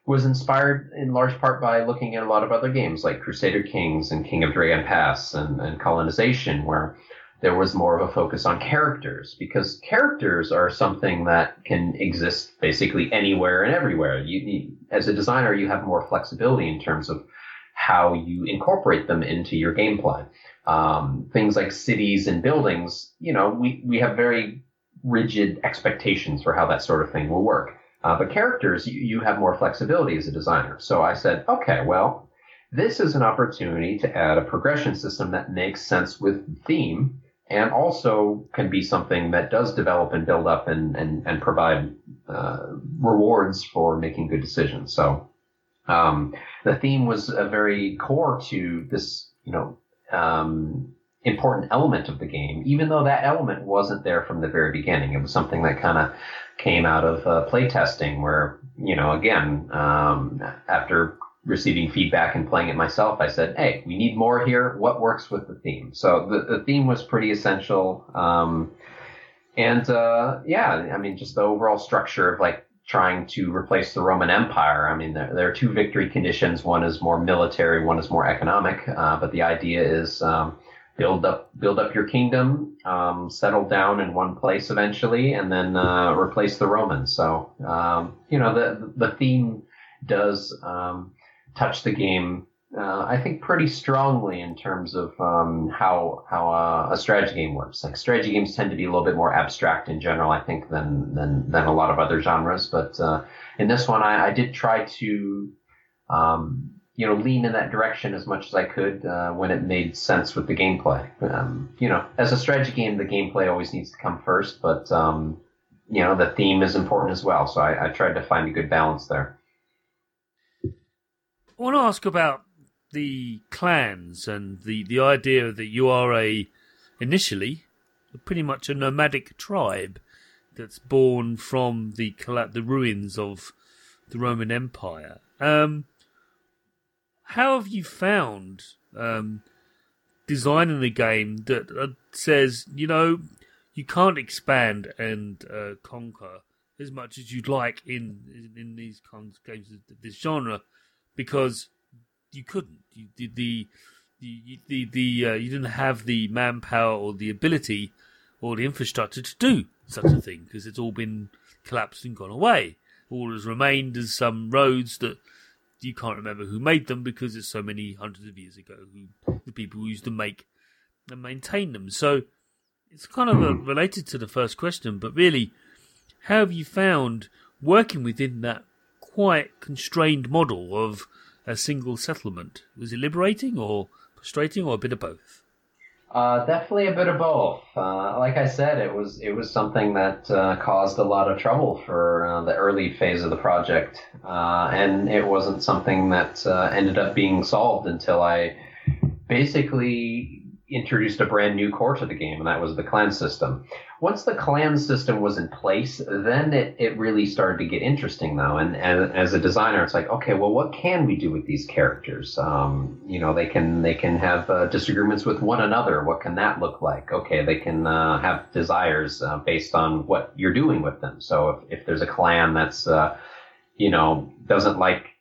was inspired in large part by looking at a lot of other games like Crusader Kings and King of Dragon Pass and, and Colonization, where there was more of a focus on characters because characters are something that can exist basically anywhere and everywhere. You, you, as a designer, you have more flexibility in terms of how you incorporate them into your gameplay. Um, things like cities and buildings, you know, we, we have very rigid expectations for how that sort of thing will work. Uh, but characters, you, you have more flexibility as a designer. So I said, okay, well, this is an opportunity to add a progression system that makes sense with theme and also can be something that does develop and build up and, and, and provide uh, rewards for making good decisions. So um, the theme was a very core to this, you know, um, important element of the game, even though that element wasn't there from the very beginning. It was something that kind of came out of uh, playtesting, where you know, again, um, after receiving feedback and playing it myself, I said, "Hey, we need more here. What works with the theme?" So the the theme was pretty essential, um, and uh, yeah, I mean, just the overall structure of like trying to replace the Roman Empire. I mean, there, there are two victory conditions. One is more military, one is more economic. Uh, but the idea is um, build up build up your kingdom, um, settle down in one place eventually, and then uh, replace the Romans. So um, you know the the theme does um, touch the game. Uh, I think pretty strongly in terms of um, how how uh, a strategy game works. Like strategy games tend to be a little bit more abstract in general, I think, than than than a lot of other genres. But uh, in this one, I, I did try to um, you know, lean in that direction as much as I could uh, when it made sense with the gameplay. Um, you know, as a strategy game, the gameplay always needs to come first, but um, you know, the theme is important as well. So I, I, tried to find a good balance there. I want to ask about the clans and the the idea that you are a initially pretty much a nomadic tribe that's born from the the ruins of the Roman Empire. Um, how have you found um, designing the game that uh, says, you know, you can't expand and uh, conquer as much as you'd like in in these kinds of games this genre because you couldn't. You did the the the, the uh, you didn't have the manpower or the ability or the infrastructure to do such a thing because it's all been collapsed and gone away. All has remained as some roads that you can't remember who made them because it's so many hundreds of years ago who the people who used to make and maintain them. So it's kind of a, hmm. related to the first question, but really, how have you found working within that quite constrained model of a single settlement? Was it liberating or frustrating or a bit of both? Uh, definitely a bit of both. Uh, like I said, it was it was something that uh, caused a lot of trouble for uh, the early phase of the project, uh, and it wasn't something that uh, ended up being solved until I basically introduced a brand new core to the game, and that was the clan system. Once the clan system was in place, then it, it really started to get interesting, though. And, and as a designer, it's like, okay, well, what can we do with these characters? Um, you know, they can they can have uh, disagreements with one another. What can that look like? Okay, they can uh, have desires uh, based on what you're doing with them. So if, if there's a clan that's uh, you know doesn't like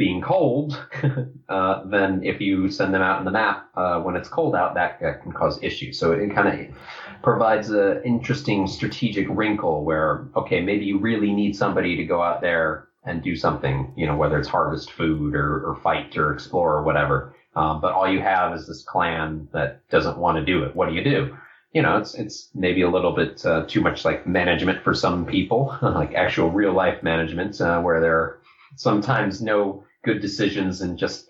being cold, uh, then if you send them out in the map uh, when it's cold out, that, can cause issues. So it kind of provides an interesting strategic wrinkle where, okay, maybe you really need somebody to go out there and do something, you know, whether it's harvest food or, or fight or explore or whatever. Um, but all you have is this clan that doesn't want to do it. What do you do? You know, it's it's maybe a little bit uh, too much like management for some people, like actual real life management, uh, where there are sometimes no good decisions and just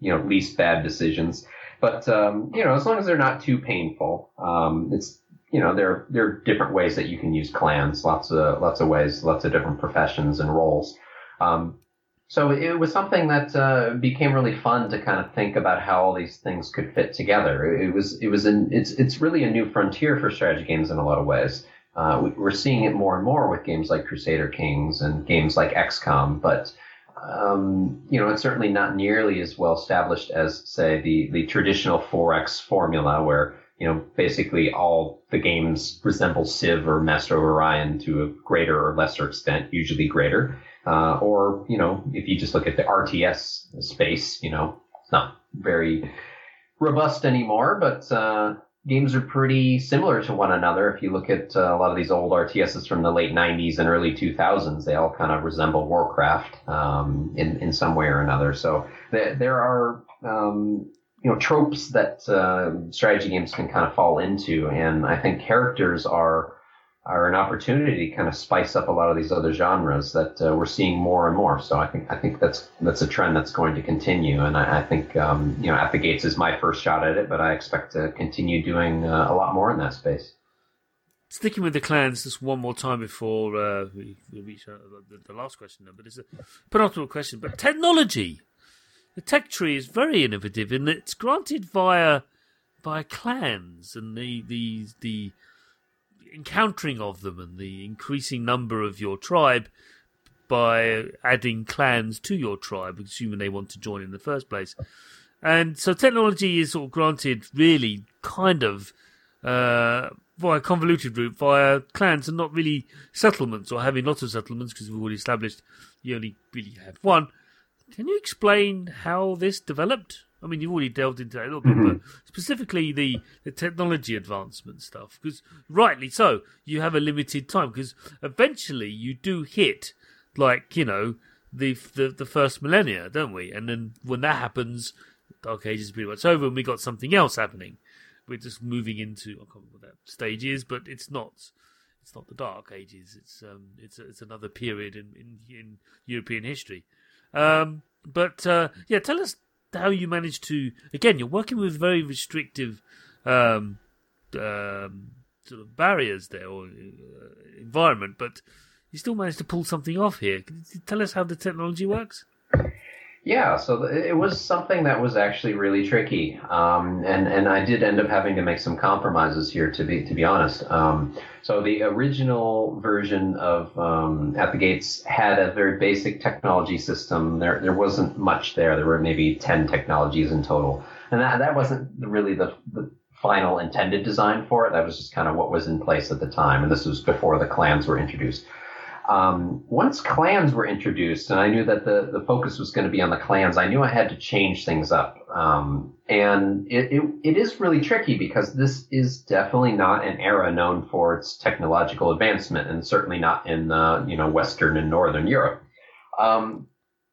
you know least bad decisions. But um, you know, as long as they're not too painful, um, it's you know there there are different ways that you can use clans. Lots of lots of ways, lots of different professions and roles. Um, so it was something that uh, became really fun to kind of think about how all these things could fit together. It was it was an it's it's really a new frontier for strategy games in a lot of ways. Uh, we, are seeing it more and more with games like Crusader Kings and games like XCOM, but um, you know, it's certainly not nearly as well established as, say, the, the traditional 4X formula, where, you know, basically all the games resemble Civ or Master of Orion to a greater or lesser extent, usually greater. Uh, or, you know, if you just look at the RTS space, you know, it's not very robust anymore, but, uh, games are pretty similar to one another. If you look at uh, a lot of these old RTSs from the late 90s and early 2000s, they all kind of resemble Warcraft um, in, in some way or another. So th- there are, um, you know, tropes that uh, strategy games can kind of fall into. And I think characters are are an opportunity to kind of spice up a lot of these other genres that uh, we're seeing more and more. So I think I think that's that's a trend that's going to continue, and I, I think um, you know at the gates is my first shot at it, but I expect to continue doing uh, a lot more in that space. Sticking with the clans just one more time before uh, we, we, reach the, the, last question, but it's a penultimate question. But technology, the tech tree is very innovative, and it's granted via by clans and the the the encountering of them and the increasing number of your tribe by adding clans to your tribe, assuming they want to join in the first place. And so technology is sort of granted really kind of uh, via convoluted route via clans and not really settlements or having lots of settlements because we've already established you only really have one. Can you explain how this developed? I mean, you've already delved into that a little bit, Mhm. but specifically the, the technology advancement stuff, because rightly so, you have a limited time, because eventually you do hit, like, you know, the, the the first millennia, don't we? And then when that happens, the Dark Ages is pretty much over, and we got something else happening. We're just moving into I can't remember what that stage is, but it's not it's not the Dark Ages. It's um it's it's another period in in, in European history. Um, but uh, yeah, tell us how you manage to. Again, you're working with very restrictive um, um, sort of barriers there or uh, environment, but you still managed to pull something off here. Can you tell us how the technology works? Yeah, so it was something that was actually really tricky, um, and and I did end up having to make some compromises here, to be to be honest. Um, so the original version of um, At the Gates had a very basic technology system. There there wasn't much there. There were maybe ten technologies in total, and that that wasn't really the, the final intended design for it. That was just kind of what was in place at the time, and this was before the clans were introduced um, once clans were introduced, and I knew that the, the focus was going to be on the clans, I knew I had to change things up. Um, and it, it, it is really tricky because this is definitely not an era known for its technological advancement, and certainly not in uh, you know Western and Northern Europe. Um,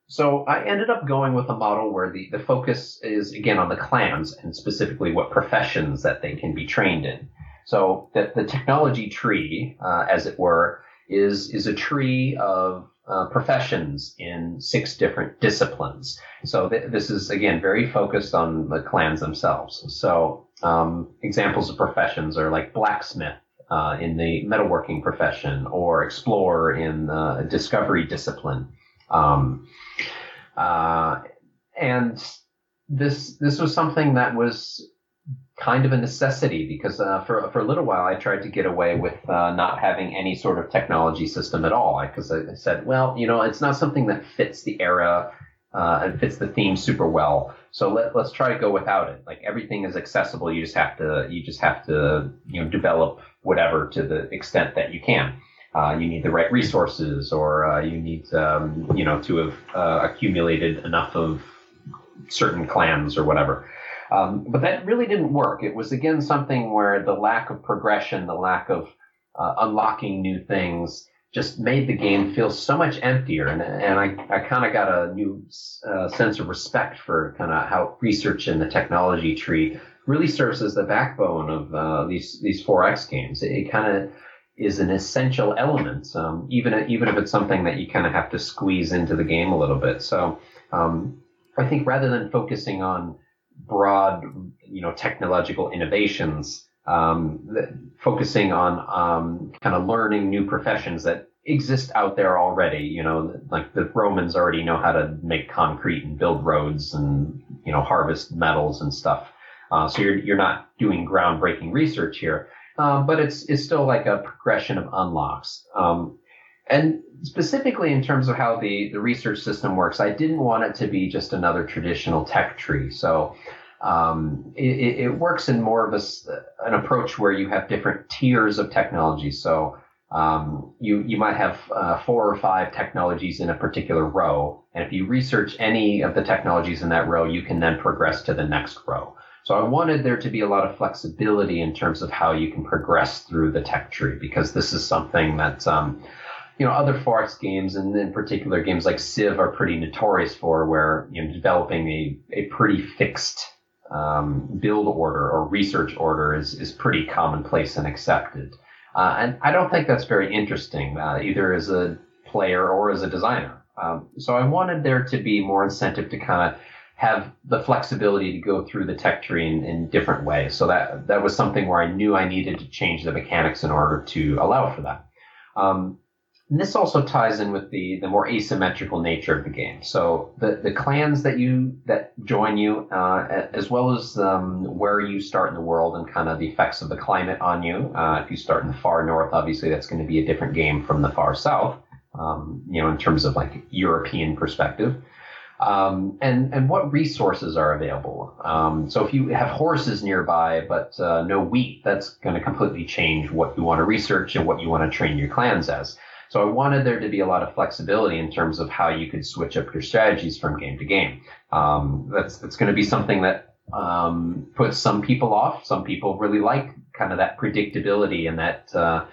so I ended up going with a model where the, the focus is again on the clans and specifically what professions that they can be trained in. So that the technology tree, uh, as it were, is is a tree of uh, professions in six different disciplines. So th- this is again very focused on the clans themselves. So um, examples of professions are like blacksmith uh, in the metalworking profession, or explorer in the discovery discipline. Um, uh, and this this was something that was kind of a necessity because uh, for for a little while I tried to get away with uh, not having any sort of technology system at all because I, I, said, well, you know, it's not something that fits the era uh, and fits the theme super well. So let, let's try to go without it. Like everything is accessible. You just have to you just have to you know develop whatever to the extent that you can. Uh, you need the right resources, or uh, you need um, you know to have uh, accumulated enough of certain clans or whatever. Um, but that really didn't work. It was again something where the lack of progression, the lack of uh, unlocking new things, just made the game feel so much emptier. And, and I, I kind of got a new uh, sense of respect for kind of how research in the technology tree really serves as the backbone of uh, these these 4X games. It, it kind of is an essential element, um, even even if it's something that you kind of have to squeeze into the game a little bit. So um, I think rather than focusing on broad, you know, technological innovations, um, focusing on um, kind of learning new professions that exist out there already. You know, like the Romans already know how to make concrete and build roads and you know harvest metals and stuff. Uh, so you're you're not doing groundbreaking research here, um, but it's it's still like a progression of unlocks. Um, and specifically in terms of how the, the research system works, I didn't want it to be just another traditional tech tree. So um, it, it, works in more of a, an approach where you have different tiers of technology. So um, you you might have uh, four or five technologies in a particular row, and if you research any of the technologies in that row, you can then progress to the next row. So I wanted there to be a lot of flexibility in terms of how you can progress through the tech tree because this is something that um, you know, other 4X games, and in particular games like Civ, are pretty notorious for, where you know, developing a, a pretty fixed um, build order or research order is, is pretty commonplace and accepted. Uh, and I don't think that's very interesting, uh, either as a player or as a designer. Um, so I wanted there to be more incentive to kind of have the flexibility to go through the tech tree in, in different ways. So that that was something where I knew I needed to change the mechanics in order to allow for that. Um, and this also ties in with the, the more asymmetrical nature of the game. So the, the clans that you that join you, uh, as well as um, where you start in the world and kind of the effects of the climate on you. Uh, if you start in the far north, obviously that's going to be a different game from the far south. Um, you know, in terms of like European perspective. Um, and and what resources are available. Um, so if you have horses nearby but uh, no wheat, that's going to completely change what you want to research and what you want to train your clans as. So I wanted there to be a lot of flexibility in terms of how you could switch up your strategies from game to game. Um, that's that's going to be something that um, puts some people off. Some people really like kind of that predictability and that uh,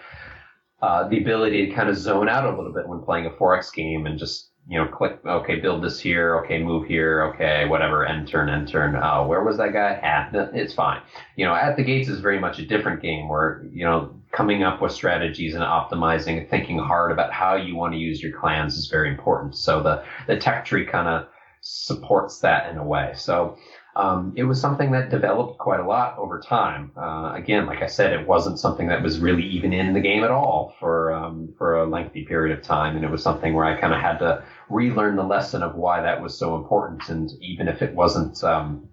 uh, the ability to kind of zone out a little bit when playing a 4X game and just you know click okay build this here okay move here okay whatever end turn end turn oh where was that guy at it's fine you know at the gates is very much a different game where you know coming up with strategies and optimizing and thinking hard about how you want to use your clans is very important so the the tech tree kind of supports that in a way so um, it was something that developed quite a lot over time. Uh, again, like I said, it wasn't something that was really even in the game at all for um, for a lengthy period of time, and it was something where I kind of had to relearn the lesson of why that was so important. And even if it wasn't, um,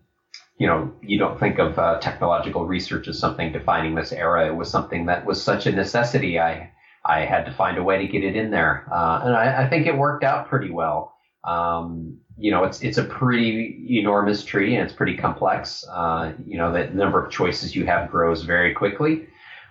you know, you don't think of uh, technological research as something defining this era. It was something that was such a necessity. I I had to find a way to get it in there, uh, and I, I think it worked out pretty well. Um, you know, it's it's a pretty enormous tree and it's pretty complex. Uh, you know, the number of choices you have grows very quickly,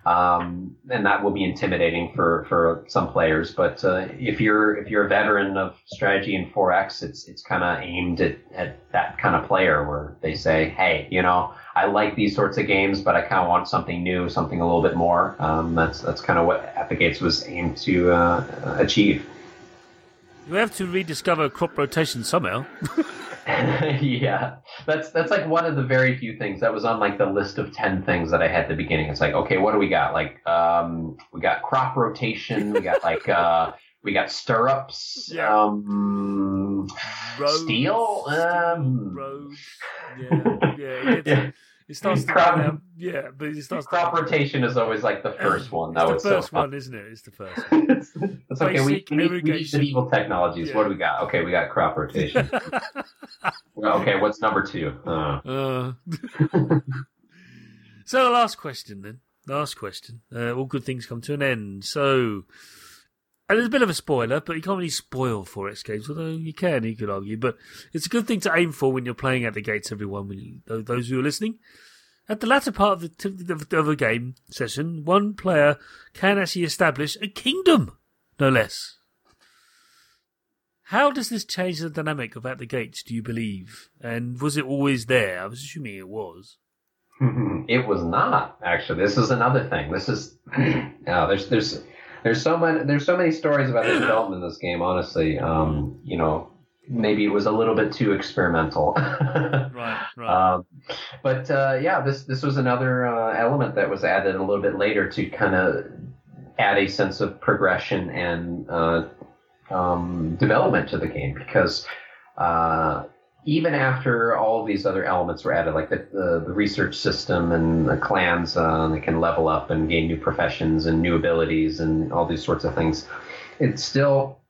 um, and that will be intimidating for, for some players. But uh, if you're if you're a veteran of strategy in 4X, it's it's kind of aimed at, at that kind of player where they say, hey, you know, I like these sorts of games, but I kind of want something new, something a little bit more. Um, that's that's kind of what At the Gates was aimed to uh, achieve. You have to rediscover crop rotation somehow. yeah, that's that's like one of the very few things that was on like the list of ten things that I had at the beginning. It's like, okay, what do we got? Like, um, we got crop rotation. We got like, uh, we got stirrups. Yeah. Um, steel. Um. Yeah, yeah. yeah. It starts crop, out, yeah, but it starts. Crop to, rotation is always like the first one. That it's the first so one, isn't it? It's the first. One. it's okay. We, we, we need medieval technologies. Yeah. What do we got? Okay, we got crop rotation. okay, what's number two? Uh. Uh. so, last question then. Last question. Uh, all good things come to an end. So, and it's a bit of a spoiler, but you can't really spoil 4X games, although you can, you could argue. But it's a good thing to aim for when you're playing at the gates, everyone, when you, those who are listening. At the latter part of the, of a game session, one player can actually establish a kingdom, no less. How does this change the dynamic of At the Gates, do you believe? And was it always there? I was assuming it was. it was not, actually. This is another thing. This is, yeah, uh, there's, there's, there's so many there's so many stories about the development of this game. Honestly, um, you know, maybe it was a little bit too experimental. right, right. Um, but uh, yeah, this this was another uh, element that was added a little bit later to kind of add a sense of progression and uh, um, development to the game because uh, even after all these other elements were added, like the, the, the research system and the clans, uh, they can level up and gain new professions and new abilities and all these sorts of things. it still,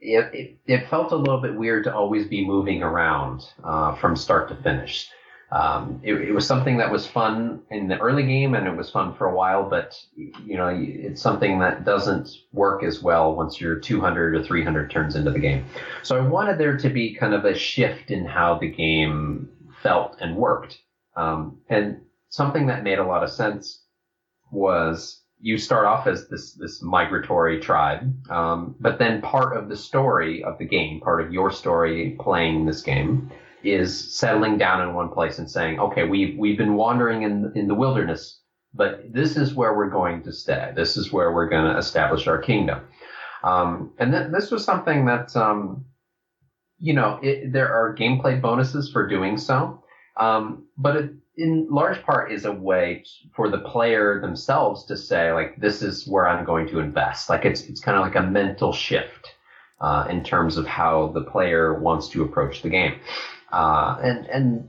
it, it, it felt a little bit weird to always be moving around uh, from start to finish um, it, it, was something that was fun in the early game and it was fun for a while, but you know, it's something that doesn't work as well once you're 200 or 300 turns into the game. So I wanted there to be kind of a shift in how the game felt and worked. Um, and something that made a lot of sense was you start off as this this migratory tribe, um, but then part of the story of the game, part of your story playing this game, is settling down in one place and saying, okay, we've, we've been wandering in, in the wilderness, but this is where we're going to stay. This is where we're going to establish our kingdom. Um, and th- this was something that, um, you know, it, there are gameplay bonuses for doing so. Um, but it, in large part is a way for the player themselves to say, like, this is where I'm going to invest. Like, it's, it's kind of like a mental shift, uh, in terms of how the player wants to approach the game. Uh, and and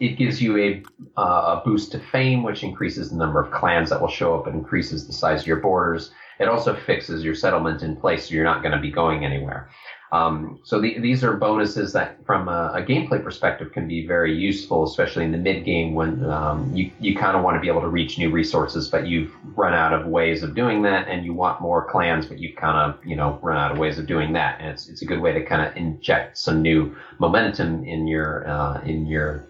it gives you a, uh, a boost to fame, which increases the number of clans that will show up and increases the size of your borders. It also fixes your settlement in place, so you're not going to be going anywhere. Um, so the, these are bonuses that, from a, a, gameplay perspective, can be very useful, especially in the mid game when um, you you kind of want to be able to reach new resources, but you've run out of ways of doing that, and you want more clans, but you've kind of you know run out of ways of doing that, and it's it's a good way to kind of inject some new momentum in your uh, in your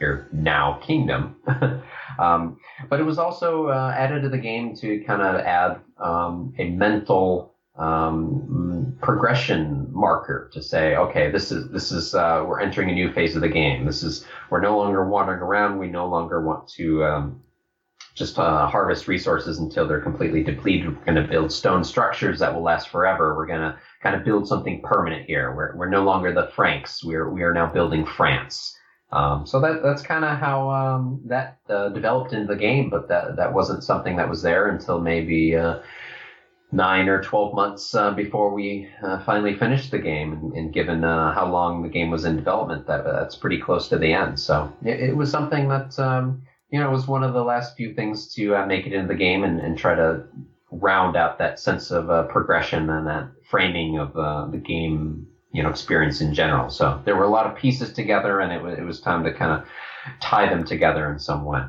your now kingdom. um, but it was also uh, added to the game to kind of add um, a mental um, progression marker to say, okay, this is this is uh, we're entering a new phase of the game. This is we're no longer wandering around. We no longer want to um, just uh, harvest resources until they're completely depleted. We're going to build stone structures that will last forever. We're going to kind of build something permanent here. We're we're no longer the Franks. We're we are now building France. Um, so that that's kind of how um, that uh, developed into the game, but that that wasn't something that was there until maybe uh, nine or 12 months uh, before we uh, finally finished the game. And, and given uh, how long the game was in development, that that's pretty close to the end. So it, it was something that, um, you know, was one of the last few things to uh, make it into the game and, and, try to round out that sense of uh, progression and that framing of uh, the game, you know, experience in general. So there were a lot of pieces together and it, was, it was time to kind of tie them together in some way.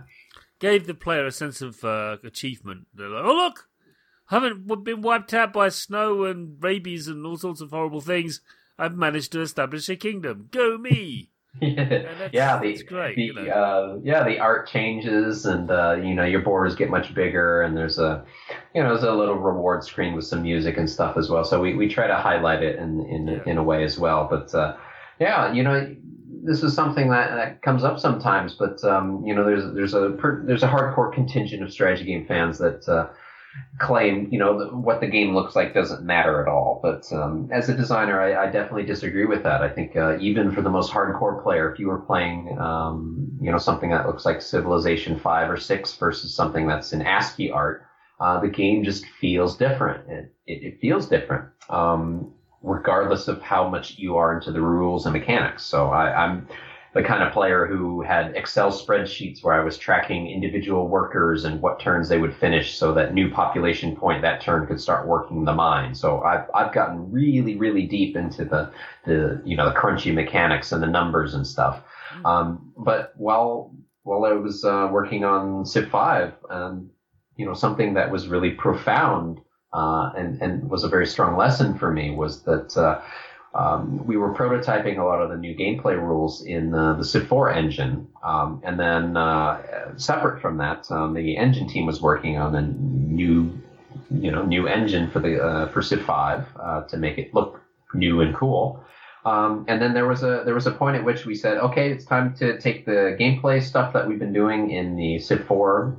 Gave the player a sense of achievement. They're like, oh, look, haven't been wiped out by snow and rabies and all sorts of horrible things. I've managed to establish a kingdom. Go me! yeah, yeah, the, great, the you know. uh, yeah the art changes and uh, you know your borders get much bigger and there's a you know there's a little reward screen with some music and stuff as well. So we, we try to highlight it in in, yeah. in a way as well. But uh, yeah, you know this is something that, that comes up sometimes. But um, you know there's there's a there's a hardcore contingent of strategy game fans that uh, claim, you know, what the game looks like doesn't matter at all. But um, as a designer, I, I, definitely disagree with that. I think uh, even for the most hardcore player, if you were playing, um, you know, something that looks like Civilization Five or Six versus something that's in ASCII art, uh, the game just feels different. It, it, it feels different, um, regardless of how much you are into the rules and mechanics. So I, I'm the kind of player who had Excel spreadsheets where I was tracking individual workers and what turns they would finish so that new population point that turn could start working the mine. So I've, I've gotten really, really deep into the, the, you know, the crunchy mechanics and the numbers and stuff. Mm-hmm. Um, but while, while I was uh, working on Civ 5, um, you know, something that was really profound uh, and, and was a very strong lesson for me was that, uh, um, we were prototyping a lot of the new gameplay rules in the Civ 4 engine. Um, and then, uh, separate from that, um, the engine team was working on a new, you know, new engine for the, uh, for Civ 5, uh, to make it look new and cool. Um, and then there was a there was a point at which we said, okay, it's time to take the gameplay stuff that we've been doing in the Civ 4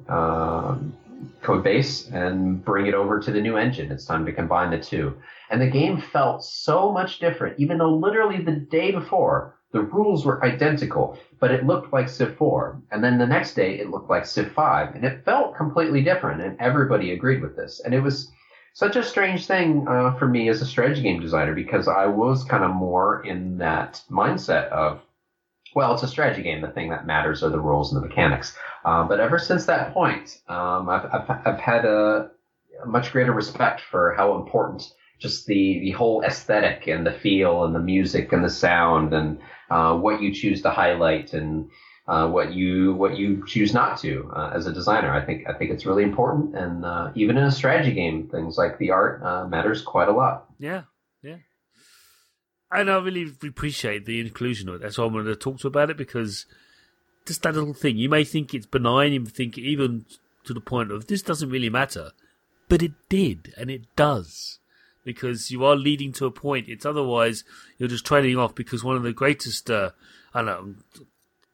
code base and bring it over to the new engine. It's time to combine the two. And the game felt so much different, even though literally the day before the rules were identical, but it looked like Civ 4. And then the next day it looked like Civ 5. And it felt completely different, and everybody agreed with this. And it was such a strange thing uh, for me as a strategy game designer because I was kind of more in that mindset of well, it's a strategy game. The thing that matters are the rules and the mechanics. Um, but ever since that point, um, I've, I've, I've, had a, a, much greater respect for how important just the, the whole aesthetic and the feel and the music and the sound and uh, what you choose to highlight and uh, what you what you choose not to uh, as a designer. I think I think it's really important, and uh, even in a strategy game, things like the art uh, matters quite a lot. Yeah, yeah and I really appreciate the inclusion of it. That's why I wanted to talk to about it because just that little thing. You may think it's benign, you think even to the point of this doesn't really matter, but it did, and it does because you are leading to a point. It's otherwise you're just trading off because one of the greatest. Uh, I know. I'm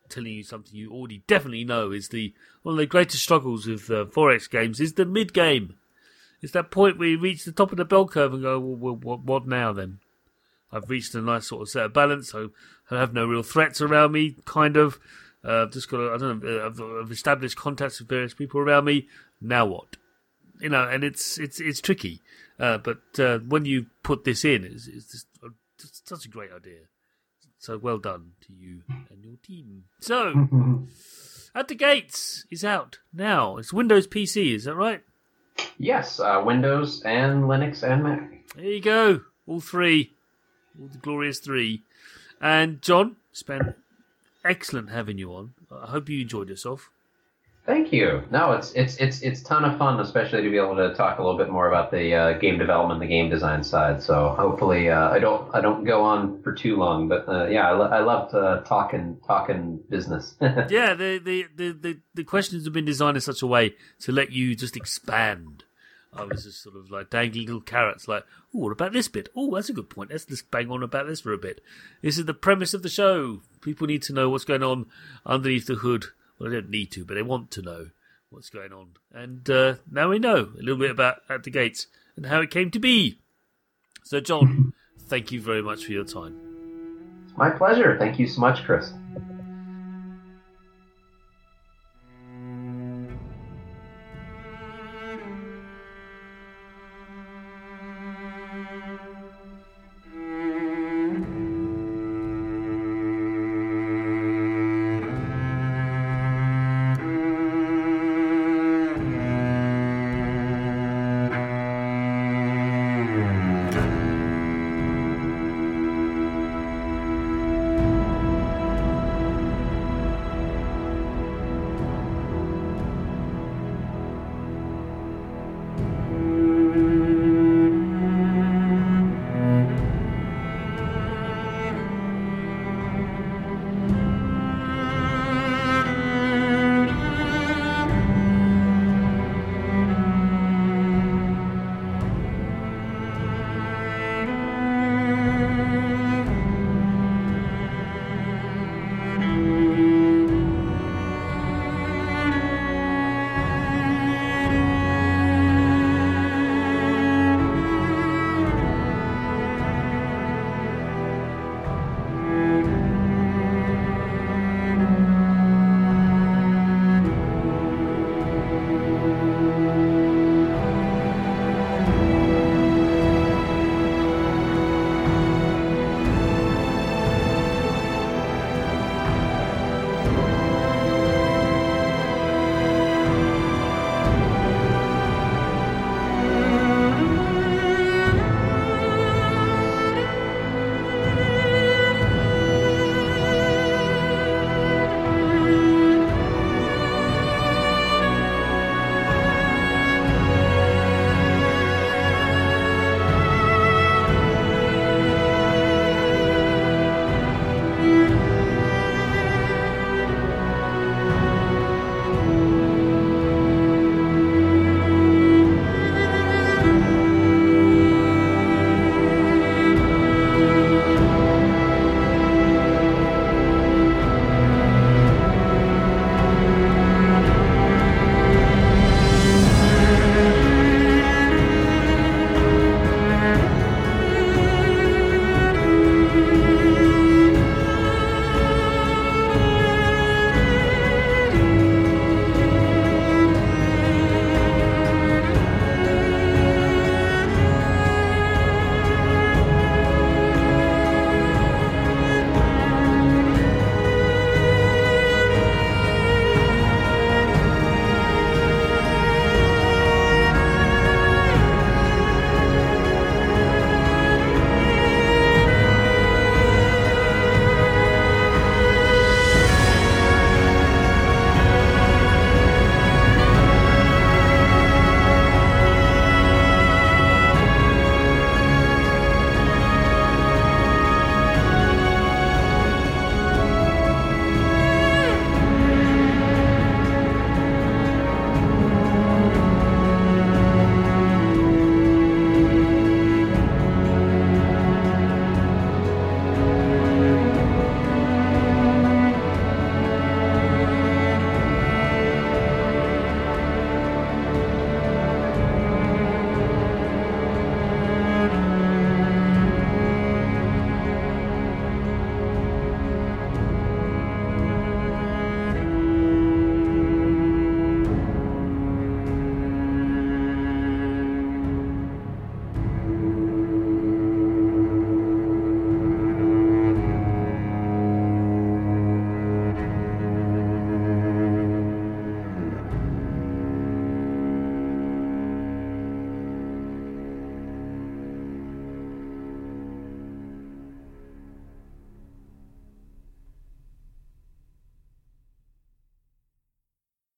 telling you something you already definitely know is the one of the greatest struggles with uh, 4X games is the mid game. It's that point where you reach the top of the bell curve and go, well, what, what now then? I've reached a nice sort of set of balance. So I have no real threats around me. Kind of. Uh, I've just got. A, I don't know. I've, I've, established contacts with various people around me. Now what? You know, and it's it's it's tricky. Uh, but uh, when you put this in, it's, it's, just, it's such a great idea. So well done to you and your team. So, at the gates is out now. It's Windows PC, is that right? Yes, uh, Windows and Linux and Mac. There you go, all three. The glorious three. And Jon, it's been excellent having you on. I hope you enjoyed yourself. Thank you. No, it's it's it's it's ton of fun, especially to be able to talk a little bit more about the uh, game development, the game design side. So hopefully, uh, I don't I don't go on for too long, but uh, yeah, I, lo- I loved uh, talking talking business. yeah, the, the the, the the questions have been designed in such a way to let you just expand. I was just sort of like dangling little carrots, like, oh, what about this bit? Oh, that's a good point. Let's just bang on about this for a bit. This is the premise of the show. People need to know what's going on underneath the hood well, they don't need to, but they want to know what's going on. And uh, now we know a little bit about At the Gates and how it came to be. So, Jon, thank you very much for your time. It's My pleasure. Thank you so much, Chris.